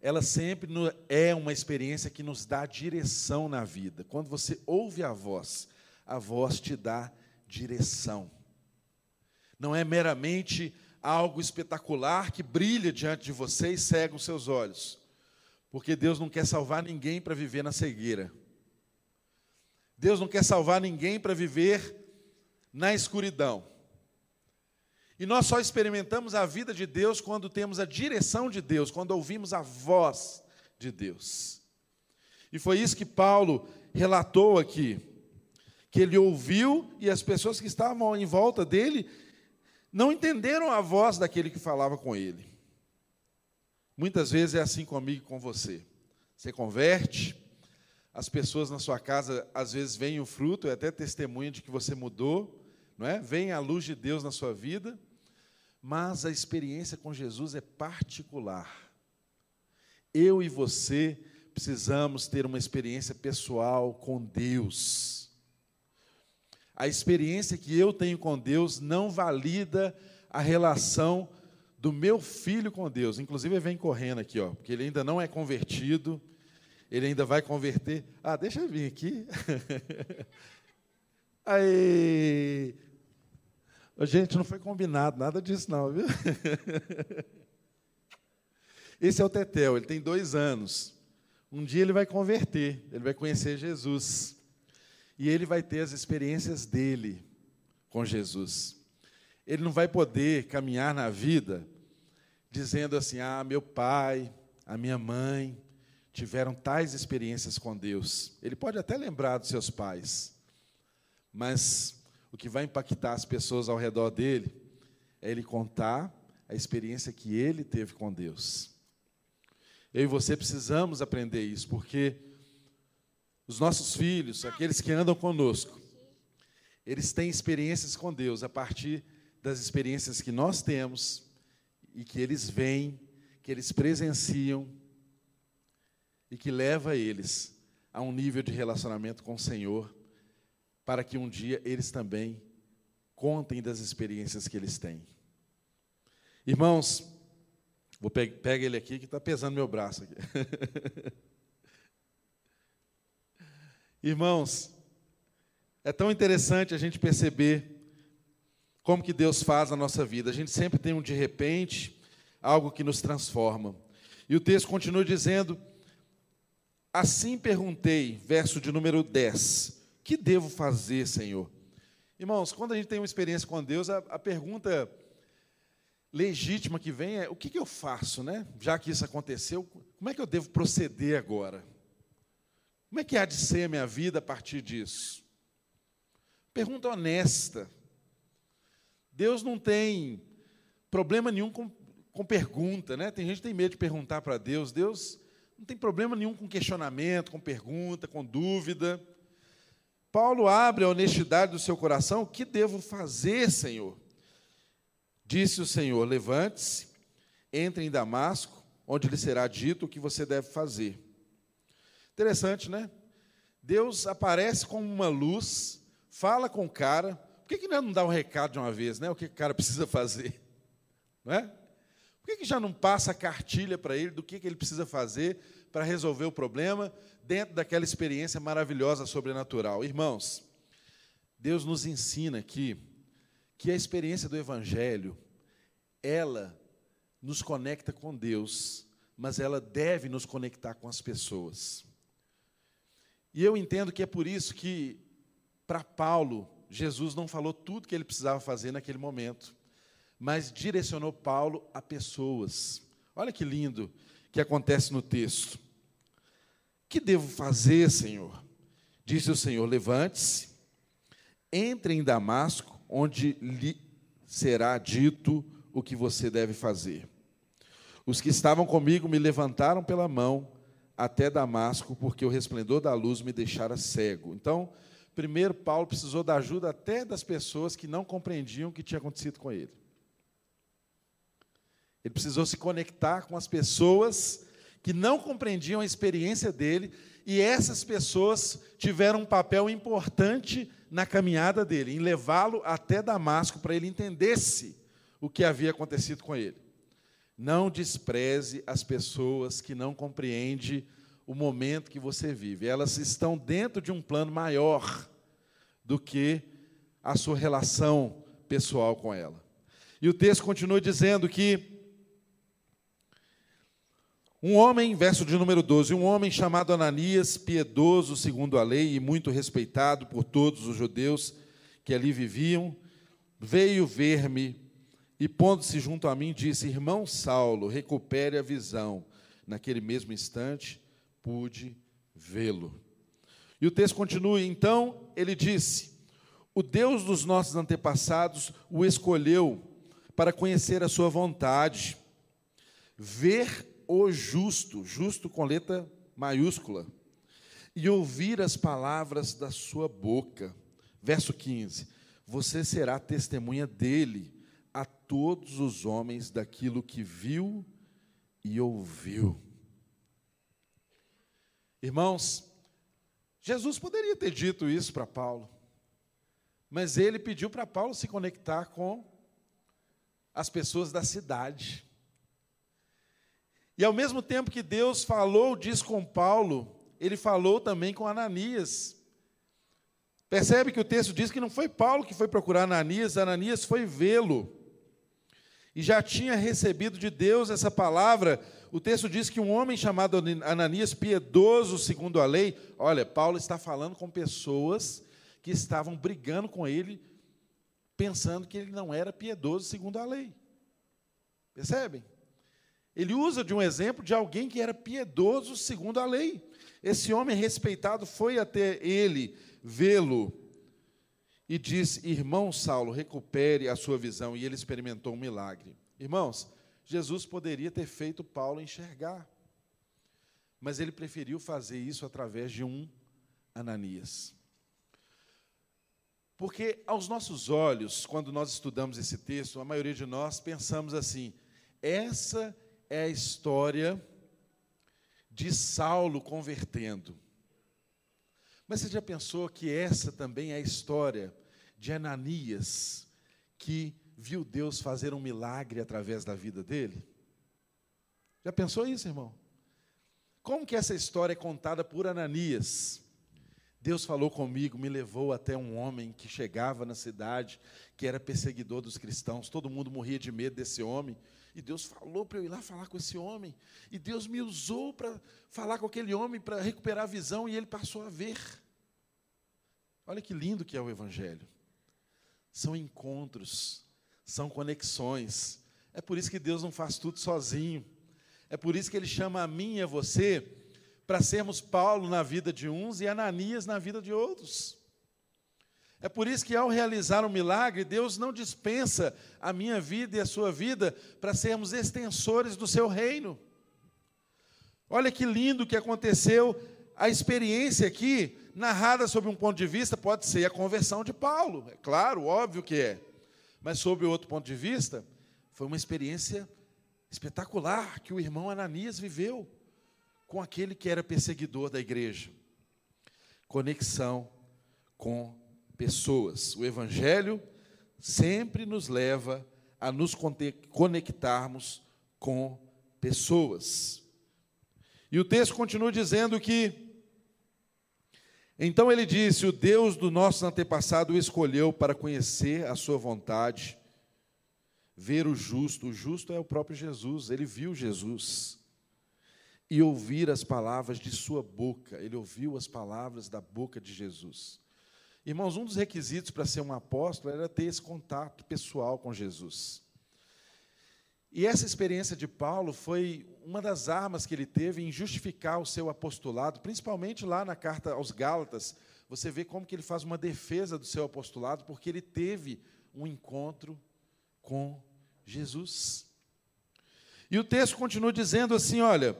ela sempre é uma experiência que nos dá direção na vida. Quando você ouve a voz, a voz te dá direção. Não é meramente algo espetacular que brilha diante de você e cega os seus olhos. Porque Deus não quer salvar ninguém para viver na cegueira. Deus não quer salvar ninguém para viver na escuridão. E nós só experimentamos a vida de Deus quando temos a direção de Deus, quando ouvimos a voz de Deus. E foi isso que Paulo relatou aqui, que ele ouviu e as pessoas que estavam em volta dele não entenderam a voz daquele que falava com ele. Muitas vezes é assim comigo e com você. Você converte, as pessoas na sua casa às vezes veem o fruto, é até testemunha de que você mudou, não é? Vem a luz de Deus na sua vida mas a experiência com Jesus é particular. Eu e você precisamos ter uma experiência pessoal com Deus. A experiência que eu tenho com Deus não valida a relação do meu filho com Deus. Inclusive, ele vem correndo aqui, ó, porque ele ainda não é convertido, ele ainda vai converter. Ah, deixa eu vir aqui. *laughs* Aí, Gente, não foi combinado nada disso, não, viu? *laughs* Esse é o Tetel, ele tem dois anos. Um dia ele vai converter, ele vai conhecer Jesus. E ele vai ter as experiências dele com Jesus. Ele não vai poder caminhar na vida dizendo assim: ah, meu pai, a minha mãe tiveram tais experiências com Deus. Ele pode até lembrar dos seus pais, mas o que vai impactar as pessoas ao redor dele é ele contar a experiência que ele teve com Deus. Eu e você precisamos aprender isso, porque os nossos filhos, aqueles que andam conosco, eles têm experiências com Deus a partir das experiências que nós temos e que eles veem, que eles presenciam e que leva eles a um nível de relacionamento com o Senhor, para que um dia eles também contem das experiências que eles têm. Irmãos, vou pe pega ele aqui que está pesando meu braço aqui. *laughs* Irmãos, é tão interessante a gente perceber como que Deus faz na nossa vida. A gente sempre tem um de repente, algo que nos transforma. E o texto continua dizendo: Assim perguntei, verso de número 10, que devo fazer, Senhor? Irmãos, quando a gente tem uma experiência com Deus, a, a pergunta legítima que vem é: o que, que eu faço, né? Já que isso aconteceu, como é que eu devo proceder agora? Como é que há de ser a minha vida a partir disso? Pergunta honesta. Deus não tem problema nenhum com, com pergunta, né? Tem gente que tem medo de perguntar para Deus. Deus não tem problema nenhum com questionamento, com pergunta, com dúvida. Paulo abre a honestidade do seu coração: o que devo fazer, Senhor? Disse o Senhor: levante-se, entre em Damasco, onde lhe será dito o que você deve fazer. Interessante, né? Deus aparece com uma luz, fala com o cara. Por que, que não dá um recado de uma vez, né? O que o cara *laughs* precisa fazer? Não é? Por que, que já não passa a cartilha para ele do que, que ele precisa fazer para resolver o problema dentro daquela experiência maravilhosa sobrenatural? Irmãos, Deus nos ensina aqui que a experiência do Evangelho, ela nos conecta com Deus, mas ela deve nos conectar com as pessoas. E eu entendo que é por isso que, para Paulo, Jesus não falou tudo que ele precisava fazer naquele momento mas direcionou Paulo a pessoas. Olha que lindo que acontece no texto. Que devo fazer, Senhor? Disse o Senhor: Levante-se, entre em Damasco, onde lhe será dito o que você deve fazer. Os que estavam comigo me levantaram pela mão até Damasco, porque o resplendor da luz me deixara cego. Então, primeiro Paulo precisou da ajuda até das pessoas que não compreendiam o que tinha acontecido com ele. Ele precisou se conectar com as pessoas que não compreendiam a experiência dele, e essas pessoas tiveram um papel importante na caminhada dele, em levá-lo até Damasco para ele entendesse o que havia acontecido com ele. Não despreze as pessoas que não compreendem o momento que você vive. Elas estão dentro de um plano maior do que a sua relação pessoal com ela. E o texto continua dizendo que um homem, verso de número 12, um homem chamado Ananias, piedoso segundo a lei e muito respeitado por todos os judeus que ali viviam, veio ver-me e, pondo-se junto a mim, disse: Irmão Saulo, recupere a visão. Naquele mesmo instante, pude vê-lo. E o texto continua: então ele disse: O Deus dos nossos antepassados o escolheu para conhecer a sua vontade, ver o justo, justo com letra maiúscula, e ouvir as palavras da sua boca. Verso 15: Você será testemunha dele a todos os homens daquilo que viu e ouviu. Irmãos, Jesus poderia ter dito isso para Paulo, mas ele pediu para Paulo se conectar com as pessoas da cidade. E ao mesmo tempo que Deus falou diz com Paulo, ele falou também com Ananias. Percebe que o texto diz que não foi Paulo que foi procurar Ananias, Ananias foi vê-lo. E já tinha recebido de Deus essa palavra, o texto diz que um homem chamado Ananias, piedoso segundo a lei, olha, Paulo está falando com pessoas que estavam brigando com ele, pensando que ele não era piedoso segundo a lei. Percebem? Ele usa de um exemplo de alguém que era piedoso segundo a lei. Esse homem respeitado foi até ele vê-lo e disse: Irmão Saulo, recupere a sua visão. E ele experimentou um milagre. Irmãos, Jesus poderia ter feito Paulo enxergar, mas ele preferiu fazer isso através de um Ananias. Porque aos nossos olhos, quando nós estudamos esse texto, a maioria de nós pensamos assim: essa é a história de Saulo convertendo. Mas você já pensou que essa também é a história de Ananias, que viu Deus fazer um milagre através da vida dele? Já pensou isso, irmão? Como que essa história é contada por Ananias? Deus falou comigo, me levou até um homem que chegava na cidade, que era perseguidor dos cristãos, todo mundo morria de medo desse homem. E Deus falou para eu ir lá falar com esse homem. E Deus me usou para falar com aquele homem para recuperar a visão e ele passou a ver. Olha que lindo que é o Evangelho. São encontros, são conexões. É por isso que Deus não faz tudo sozinho. É por isso que Ele chama a mim e a você para sermos Paulo na vida de uns e Ananias na vida de outros. É por isso que, ao realizar um milagre, Deus não dispensa a minha vida e a sua vida para sermos extensores do seu reino. Olha que lindo que aconteceu. A experiência aqui, narrada sob um ponto de vista, pode ser a conversão de Paulo. É claro, óbvio que é. Mas, sob outro ponto de vista, foi uma experiência espetacular que o irmão Ananias viveu com aquele que era perseguidor da igreja. Conexão com pessoas. O Evangelho sempre nos leva a nos conectarmos com pessoas. E o texto continua dizendo que. Então ele disse: O Deus do nosso antepassado o escolheu para conhecer a sua vontade, ver o justo. O justo é o próprio Jesus, ele viu Jesus. E ouvir as palavras de sua boca, ele ouviu as palavras da boca de Jesus. Irmãos, um dos requisitos para ser um apóstolo era ter esse contato pessoal com Jesus. E essa experiência de Paulo foi uma das armas que ele teve em justificar o seu apostolado, principalmente lá na carta aos Gálatas. Você vê como que ele faz uma defesa do seu apostolado, porque ele teve um encontro com Jesus. E o texto continua dizendo assim: olha,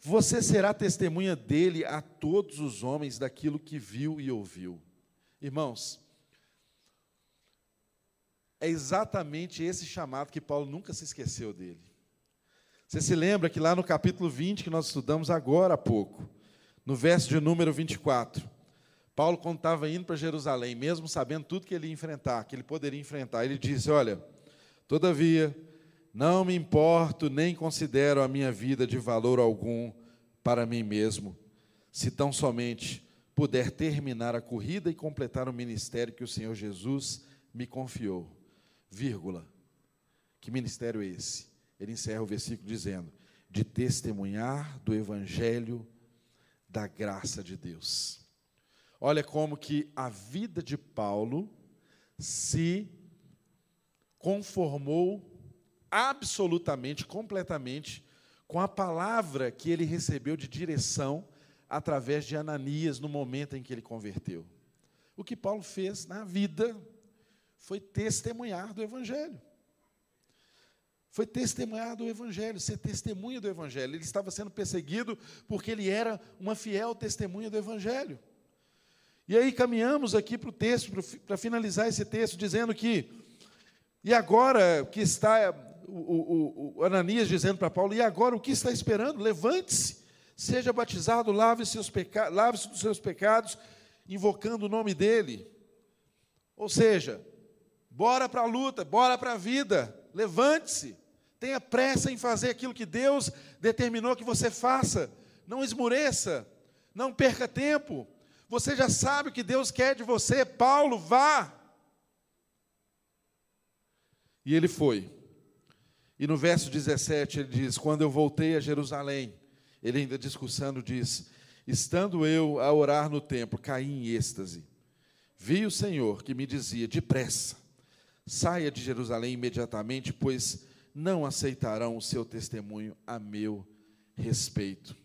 você será testemunha dele a todos os homens daquilo que viu e ouviu. Irmãos, é exatamente esse chamado que Paulo nunca se esqueceu dele. Você se lembra que lá no capítulo 20, que nós estudamos agora há pouco, no verso de número 24, Paulo, quando estava indo para Jerusalém, mesmo sabendo tudo que ele ia enfrentar, que ele poderia enfrentar, ele disse: Olha, todavia, não me importo nem considero a minha vida de valor algum para mim mesmo, se tão somente puder terminar a corrida e completar o ministério que o Senhor Jesus me confiou. Vírgula. Que ministério é esse? Ele encerra o versículo dizendo: de testemunhar do evangelho da graça de Deus. Olha como que a vida de Paulo se conformou absolutamente, completamente com a palavra que ele recebeu de direção através de Ananias no momento em que ele converteu. O que Paulo fez na vida foi testemunhar do Evangelho. Foi testemunhar do Evangelho, ser testemunha do Evangelho. Ele estava sendo perseguido porque ele era uma fiel testemunha do Evangelho. E aí caminhamos aqui para o texto, para finalizar esse texto, dizendo que, e agora que está o, o, o Ananias dizendo para Paulo, e agora o que está esperando? Levante-se seja batizado, lave lave-se dos seus pecados, invocando o nome dele. Ou seja, bora para a luta, bora para a vida, levante-se, tenha pressa em fazer aquilo que Deus determinou que você faça, não esmoreça, não perca tempo. Você já sabe o que Deus quer de você, Paulo, vá. E ele foi. E no verso 17 ele diz: Quando eu voltei a Jerusalém, ele ainda discursando diz: Estando eu a orar no templo, caí em êxtase. Vi o Senhor que me dizia: Depressa, saia de Jerusalém imediatamente, pois não aceitarão o seu testemunho a meu respeito.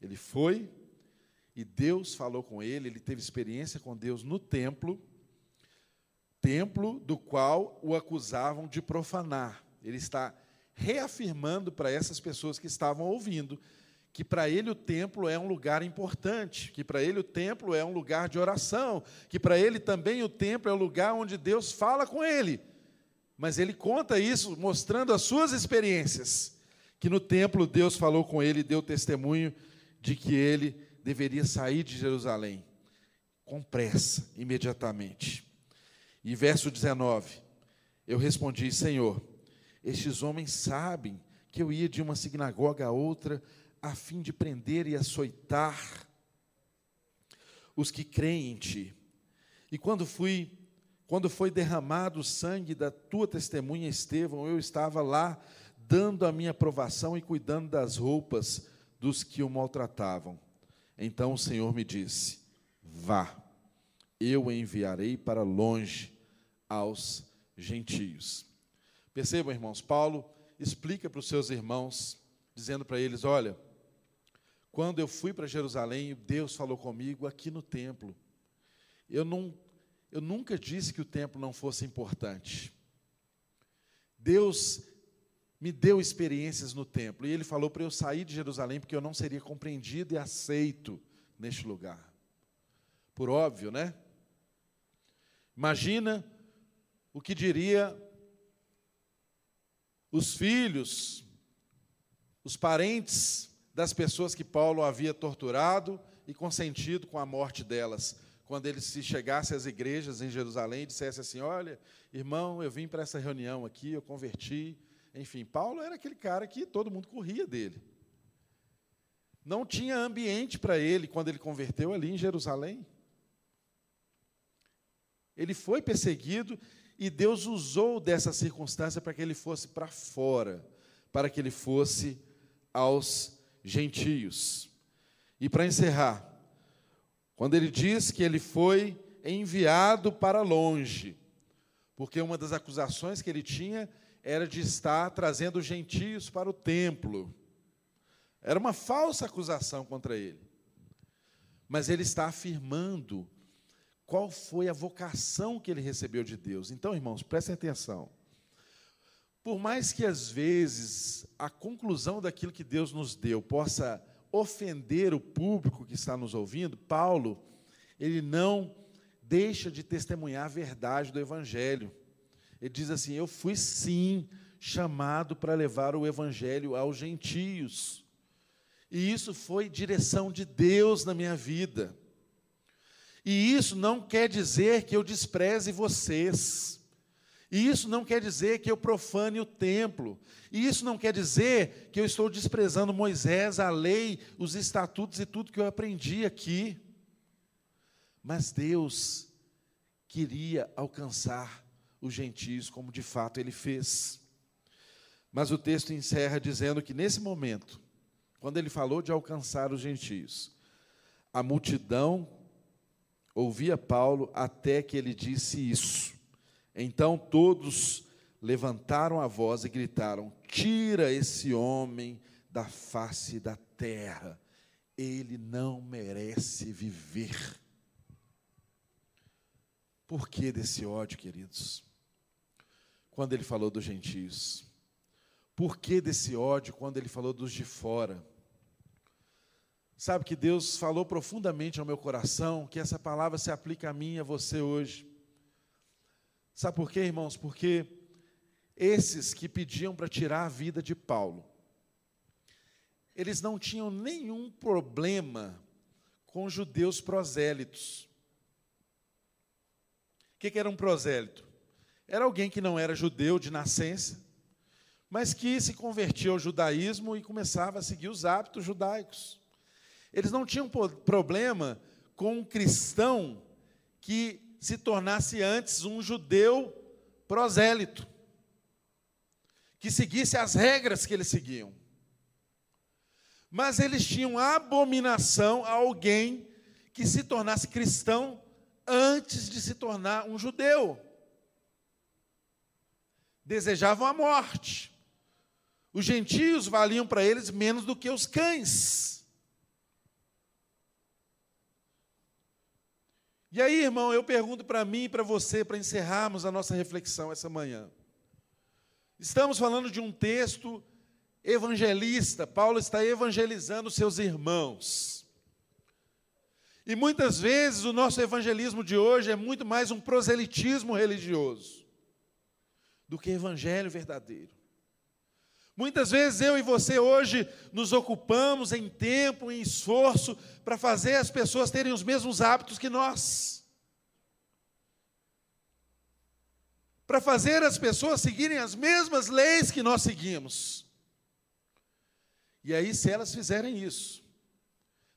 Ele foi e Deus falou com ele, ele teve experiência com Deus no templo, templo do qual o acusavam de profanar. Ele está reafirmando para essas pessoas que estavam ouvindo que para ele o templo é um lugar importante, que para ele o templo é um lugar de oração, que para ele também o templo é o lugar onde Deus fala com ele. Mas ele conta isso mostrando as suas experiências, que no templo Deus falou com ele e deu testemunho de que ele deveria sair de Jerusalém com pressa, imediatamente. E verso 19: Eu respondi, Senhor, estes homens sabem que eu ia de uma sinagoga a outra a fim de prender e açoitar os que creem em ti. E quando fui, quando foi derramado o sangue da tua testemunha Estevão, eu estava lá dando a minha aprovação e cuidando das roupas dos que o maltratavam. Então o Senhor me disse: Vá, eu o enviarei para longe aos gentios. Percebam, irmãos, Paulo explica para os seus irmãos, dizendo para eles: Olha, quando eu fui para Jerusalém, Deus falou comigo aqui no templo. Eu, não, eu nunca disse que o templo não fosse importante. Deus me deu experiências no templo. E ele falou para eu sair de Jerusalém porque eu não seria compreendido e aceito neste lugar. Por óbvio, né? Imagina o que diria os filhos, os parentes das pessoas que Paulo havia torturado e consentido com a morte delas. Quando ele se chegasse às igrejas em Jerusalém e dissesse assim: Olha, irmão, eu vim para essa reunião aqui, eu converti, enfim, Paulo era aquele cara que todo mundo corria dele. Não tinha ambiente para ele quando ele converteu ali em Jerusalém. Ele foi perseguido e Deus usou dessa circunstância para que ele fosse para fora, para que ele fosse aos gentios. E para encerrar, quando ele diz que ele foi enviado para longe, porque uma das acusações que ele tinha era de estar trazendo gentios para o templo. Era uma falsa acusação contra ele. Mas ele está afirmando qual foi a vocação que ele recebeu de Deus. Então, irmãos, prestem atenção. Por mais que às vezes a conclusão daquilo que Deus nos deu possa ofender o público que está nos ouvindo, Paulo, ele não deixa de testemunhar a verdade do evangelho. Ele diz assim: Eu fui sim chamado para levar o evangelho aos gentios. E isso foi direção de Deus na minha vida. E isso não quer dizer que eu despreze vocês. E isso não quer dizer que eu profane o templo. E isso não quer dizer que eu estou desprezando Moisés, a lei, os estatutos e tudo que eu aprendi aqui. Mas Deus queria alcançar os gentios, como de fato ele fez. Mas o texto encerra dizendo que nesse momento, quando ele falou de alcançar os gentios, a multidão ouvia Paulo até que ele disse isso. Então todos levantaram a voz e gritaram: Tira esse homem da face da terra, ele não merece viver. Por que desse ódio, queridos? quando ele falou dos gentios? Por que desse ódio quando ele falou dos de fora? Sabe que Deus falou profundamente ao meu coração que essa palavra se aplica a mim e a você hoje. Sabe por quê, irmãos? Porque esses que pediam para tirar a vida de Paulo, eles não tinham nenhum problema com judeus prosélitos. O que, que era um prosélito? Era alguém que não era judeu de nascença, mas que se convertia ao judaísmo e começava a seguir os hábitos judaicos. Eles não tinham problema com um cristão que se tornasse antes um judeu prosélito, que seguisse as regras que eles seguiam. Mas eles tinham abominação a alguém que se tornasse cristão antes de se tornar um judeu. Desejavam a morte. Os gentios valiam para eles menos do que os cães. E aí, irmão, eu pergunto para mim e para você, para encerrarmos a nossa reflexão essa manhã. Estamos falando de um texto evangelista, Paulo está evangelizando seus irmãos. E muitas vezes o nosso evangelismo de hoje é muito mais um proselitismo religioso do que evangelho verdadeiro. Muitas vezes eu e você hoje nos ocupamos em tempo, em esforço, para fazer as pessoas terem os mesmos hábitos que nós. Para fazer as pessoas seguirem as mesmas leis que nós seguimos. E aí, se elas fizerem isso,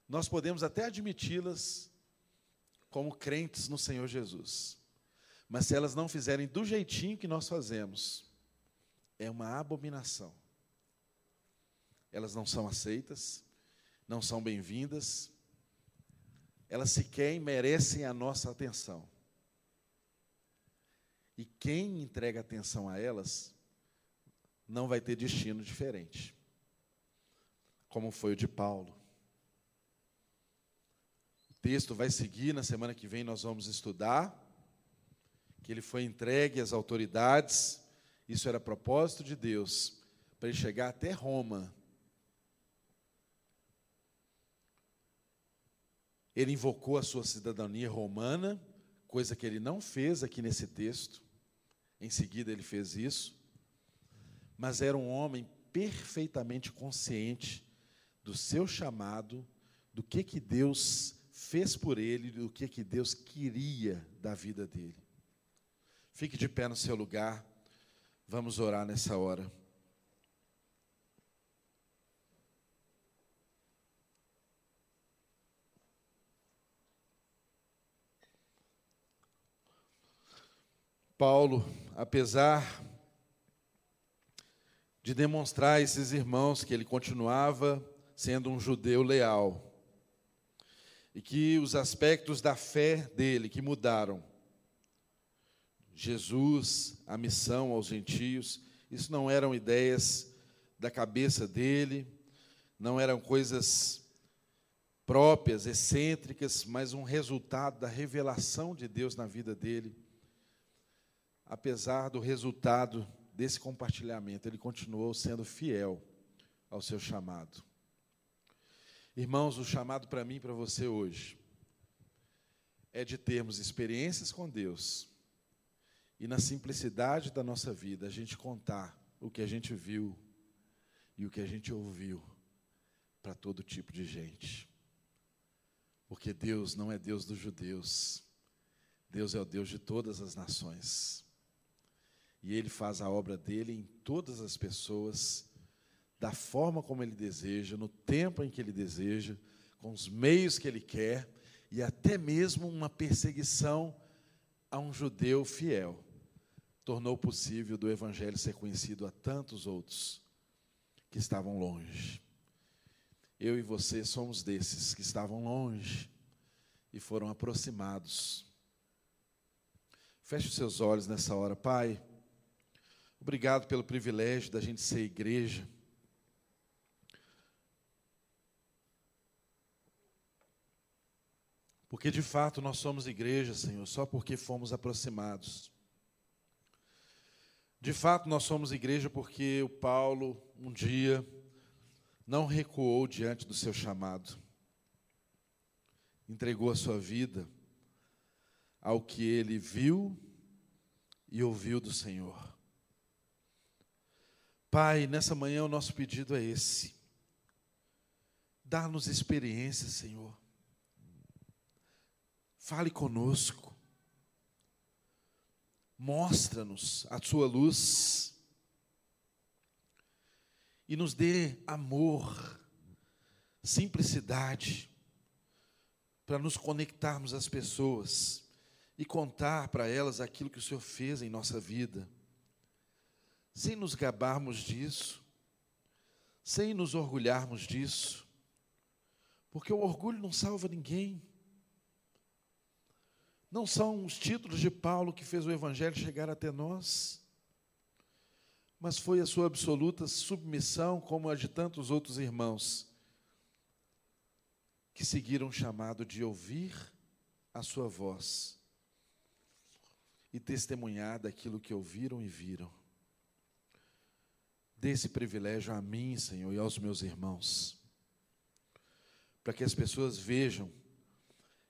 nós podemos até admiti-las como crentes no Senhor Jesus. Mas se elas não fizerem do jeitinho que nós fazemos, é uma abominação elas não são aceitas, não são bem-vindas, elas sequer merecem a nossa atenção. E quem entrega atenção a elas não vai ter destino diferente, como foi o de Paulo. O texto vai seguir, na semana que vem nós vamos estudar, que ele foi entregue às autoridades, isso era propósito de Deus, para ele chegar até Roma Ele invocou a sua cidadania romana, coisa que ele não fez aqui nesse texto. Em seguida, ele fez isso. Mas era um homem perfeitamente consciente do seu chamado, do que, que Deus fez por ele, do que, que Deus queria da vida dele. Fique de pé no seu lugar, vamos orar nessa hora. Paulo, apesar de demonstrar a esses irmãos que ele continuava sendo um judeu leal e que os aspectos da fé dele que mudaram, Jesus, a missão aos gentios, isso não eram ideias da cabeça dele, não eram coisas próprias, excêntricas, mas um resultado da revelação de Deus na vida dele apesar do resultado desse compartilhamento, ele continuou sendo fiel ao seu chamado. Irmãos, o chamado para mim e para você hoje é de termos experiências com Deus e na simplicidade da nossa vida a gente contar o que a gente viu e o que a gente ouviu para todo tipo de gente. Porque Deus não é Deus dos judeus, Deus é o Deus de todas as nações. E ele faz a obra dele em todas as pessoas, da forma como ele deseja, no tempo em que ele deseja, com os meios que ele quer, e até mesmo uma perseguição a um judeu fiel. Tornou possível do evangelho ser conhecido a tantos outros que estavam longe. Eu e você somos desses que estavam longe e foram aproximados. Feche os seus olhos nessa hora, Pai. Obrigado pelo privilégio da gente ser igreja. Porque de fato nós somos igreja, Senhor, só porque fomos aproximados. De fato nós somos igreja porque o Paulo, um dia, não recuou diante do seu chamado. Entregou a sua vida ao que ele viu e ouviu do Senhor. Pai, nessa manhã o nosso pedido é esse. Dá-nos experiência, Senhor. Fale conosco. Mostra-nos a Sua luz. E nos dê amor, simplicidade, para nos conectarmos às pessoas e contar para elas aquilo que o Senhor fez em nossa vida sem nos gabarmos disso, sem nos orgulharmos disso, porque o orgulho não salva ninguém. Não são os títulos de Paulo que fez o Evangelho chegar até nós, mas foi a sua absoluta submissão, como a de tantos outros irmãos, que seguiram o chamado de ouvir a sua voz e testemunhar daquilo que ouviram e viram. Dê esse privilégio a mim, Senhor, e aos meus irmãos, para que as pessoas vejam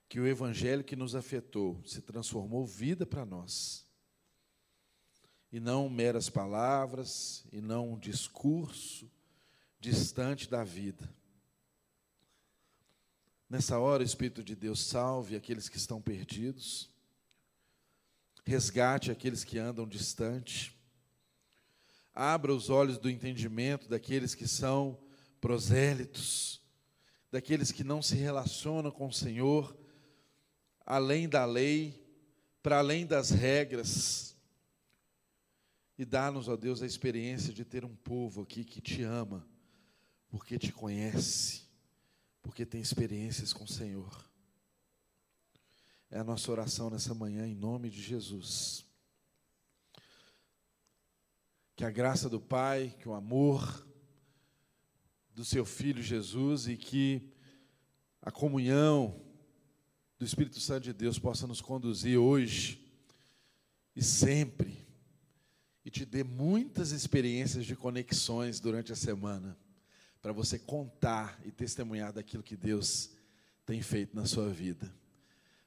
que o Evangelho que nos afetou se transformou vida para nós. E não meras palavras, e não um discurso distante da vida. Nessa hora, o Espírito de Deus salve aqueles que estão perdidos, resgate aqueles que andam distante, abra os olhos do entendimento daqueles que são prosélitos, daqueles que não se relacionam com o Senhor além da lei, para além das regras. E dá-nos, ó Deus, a experiência de ter um povo aqui que te ama, porque te conhece, porque tem experiências com o Senhor. É a nossa oração nessa manhã, em nome de Jesus. Que a graça do Pai, que o amor do seu Filho Jesus e que a comunhão, do Espírito Santo de Deus possa nos conduzir hoje e sempre, e te dê muitas experiências de conexões durante a semana, para você contar e testemunhar daquilo que Deus tem feito na sua vida.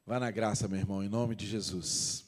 Vá na graça, meu irmão, em nome de Jesus.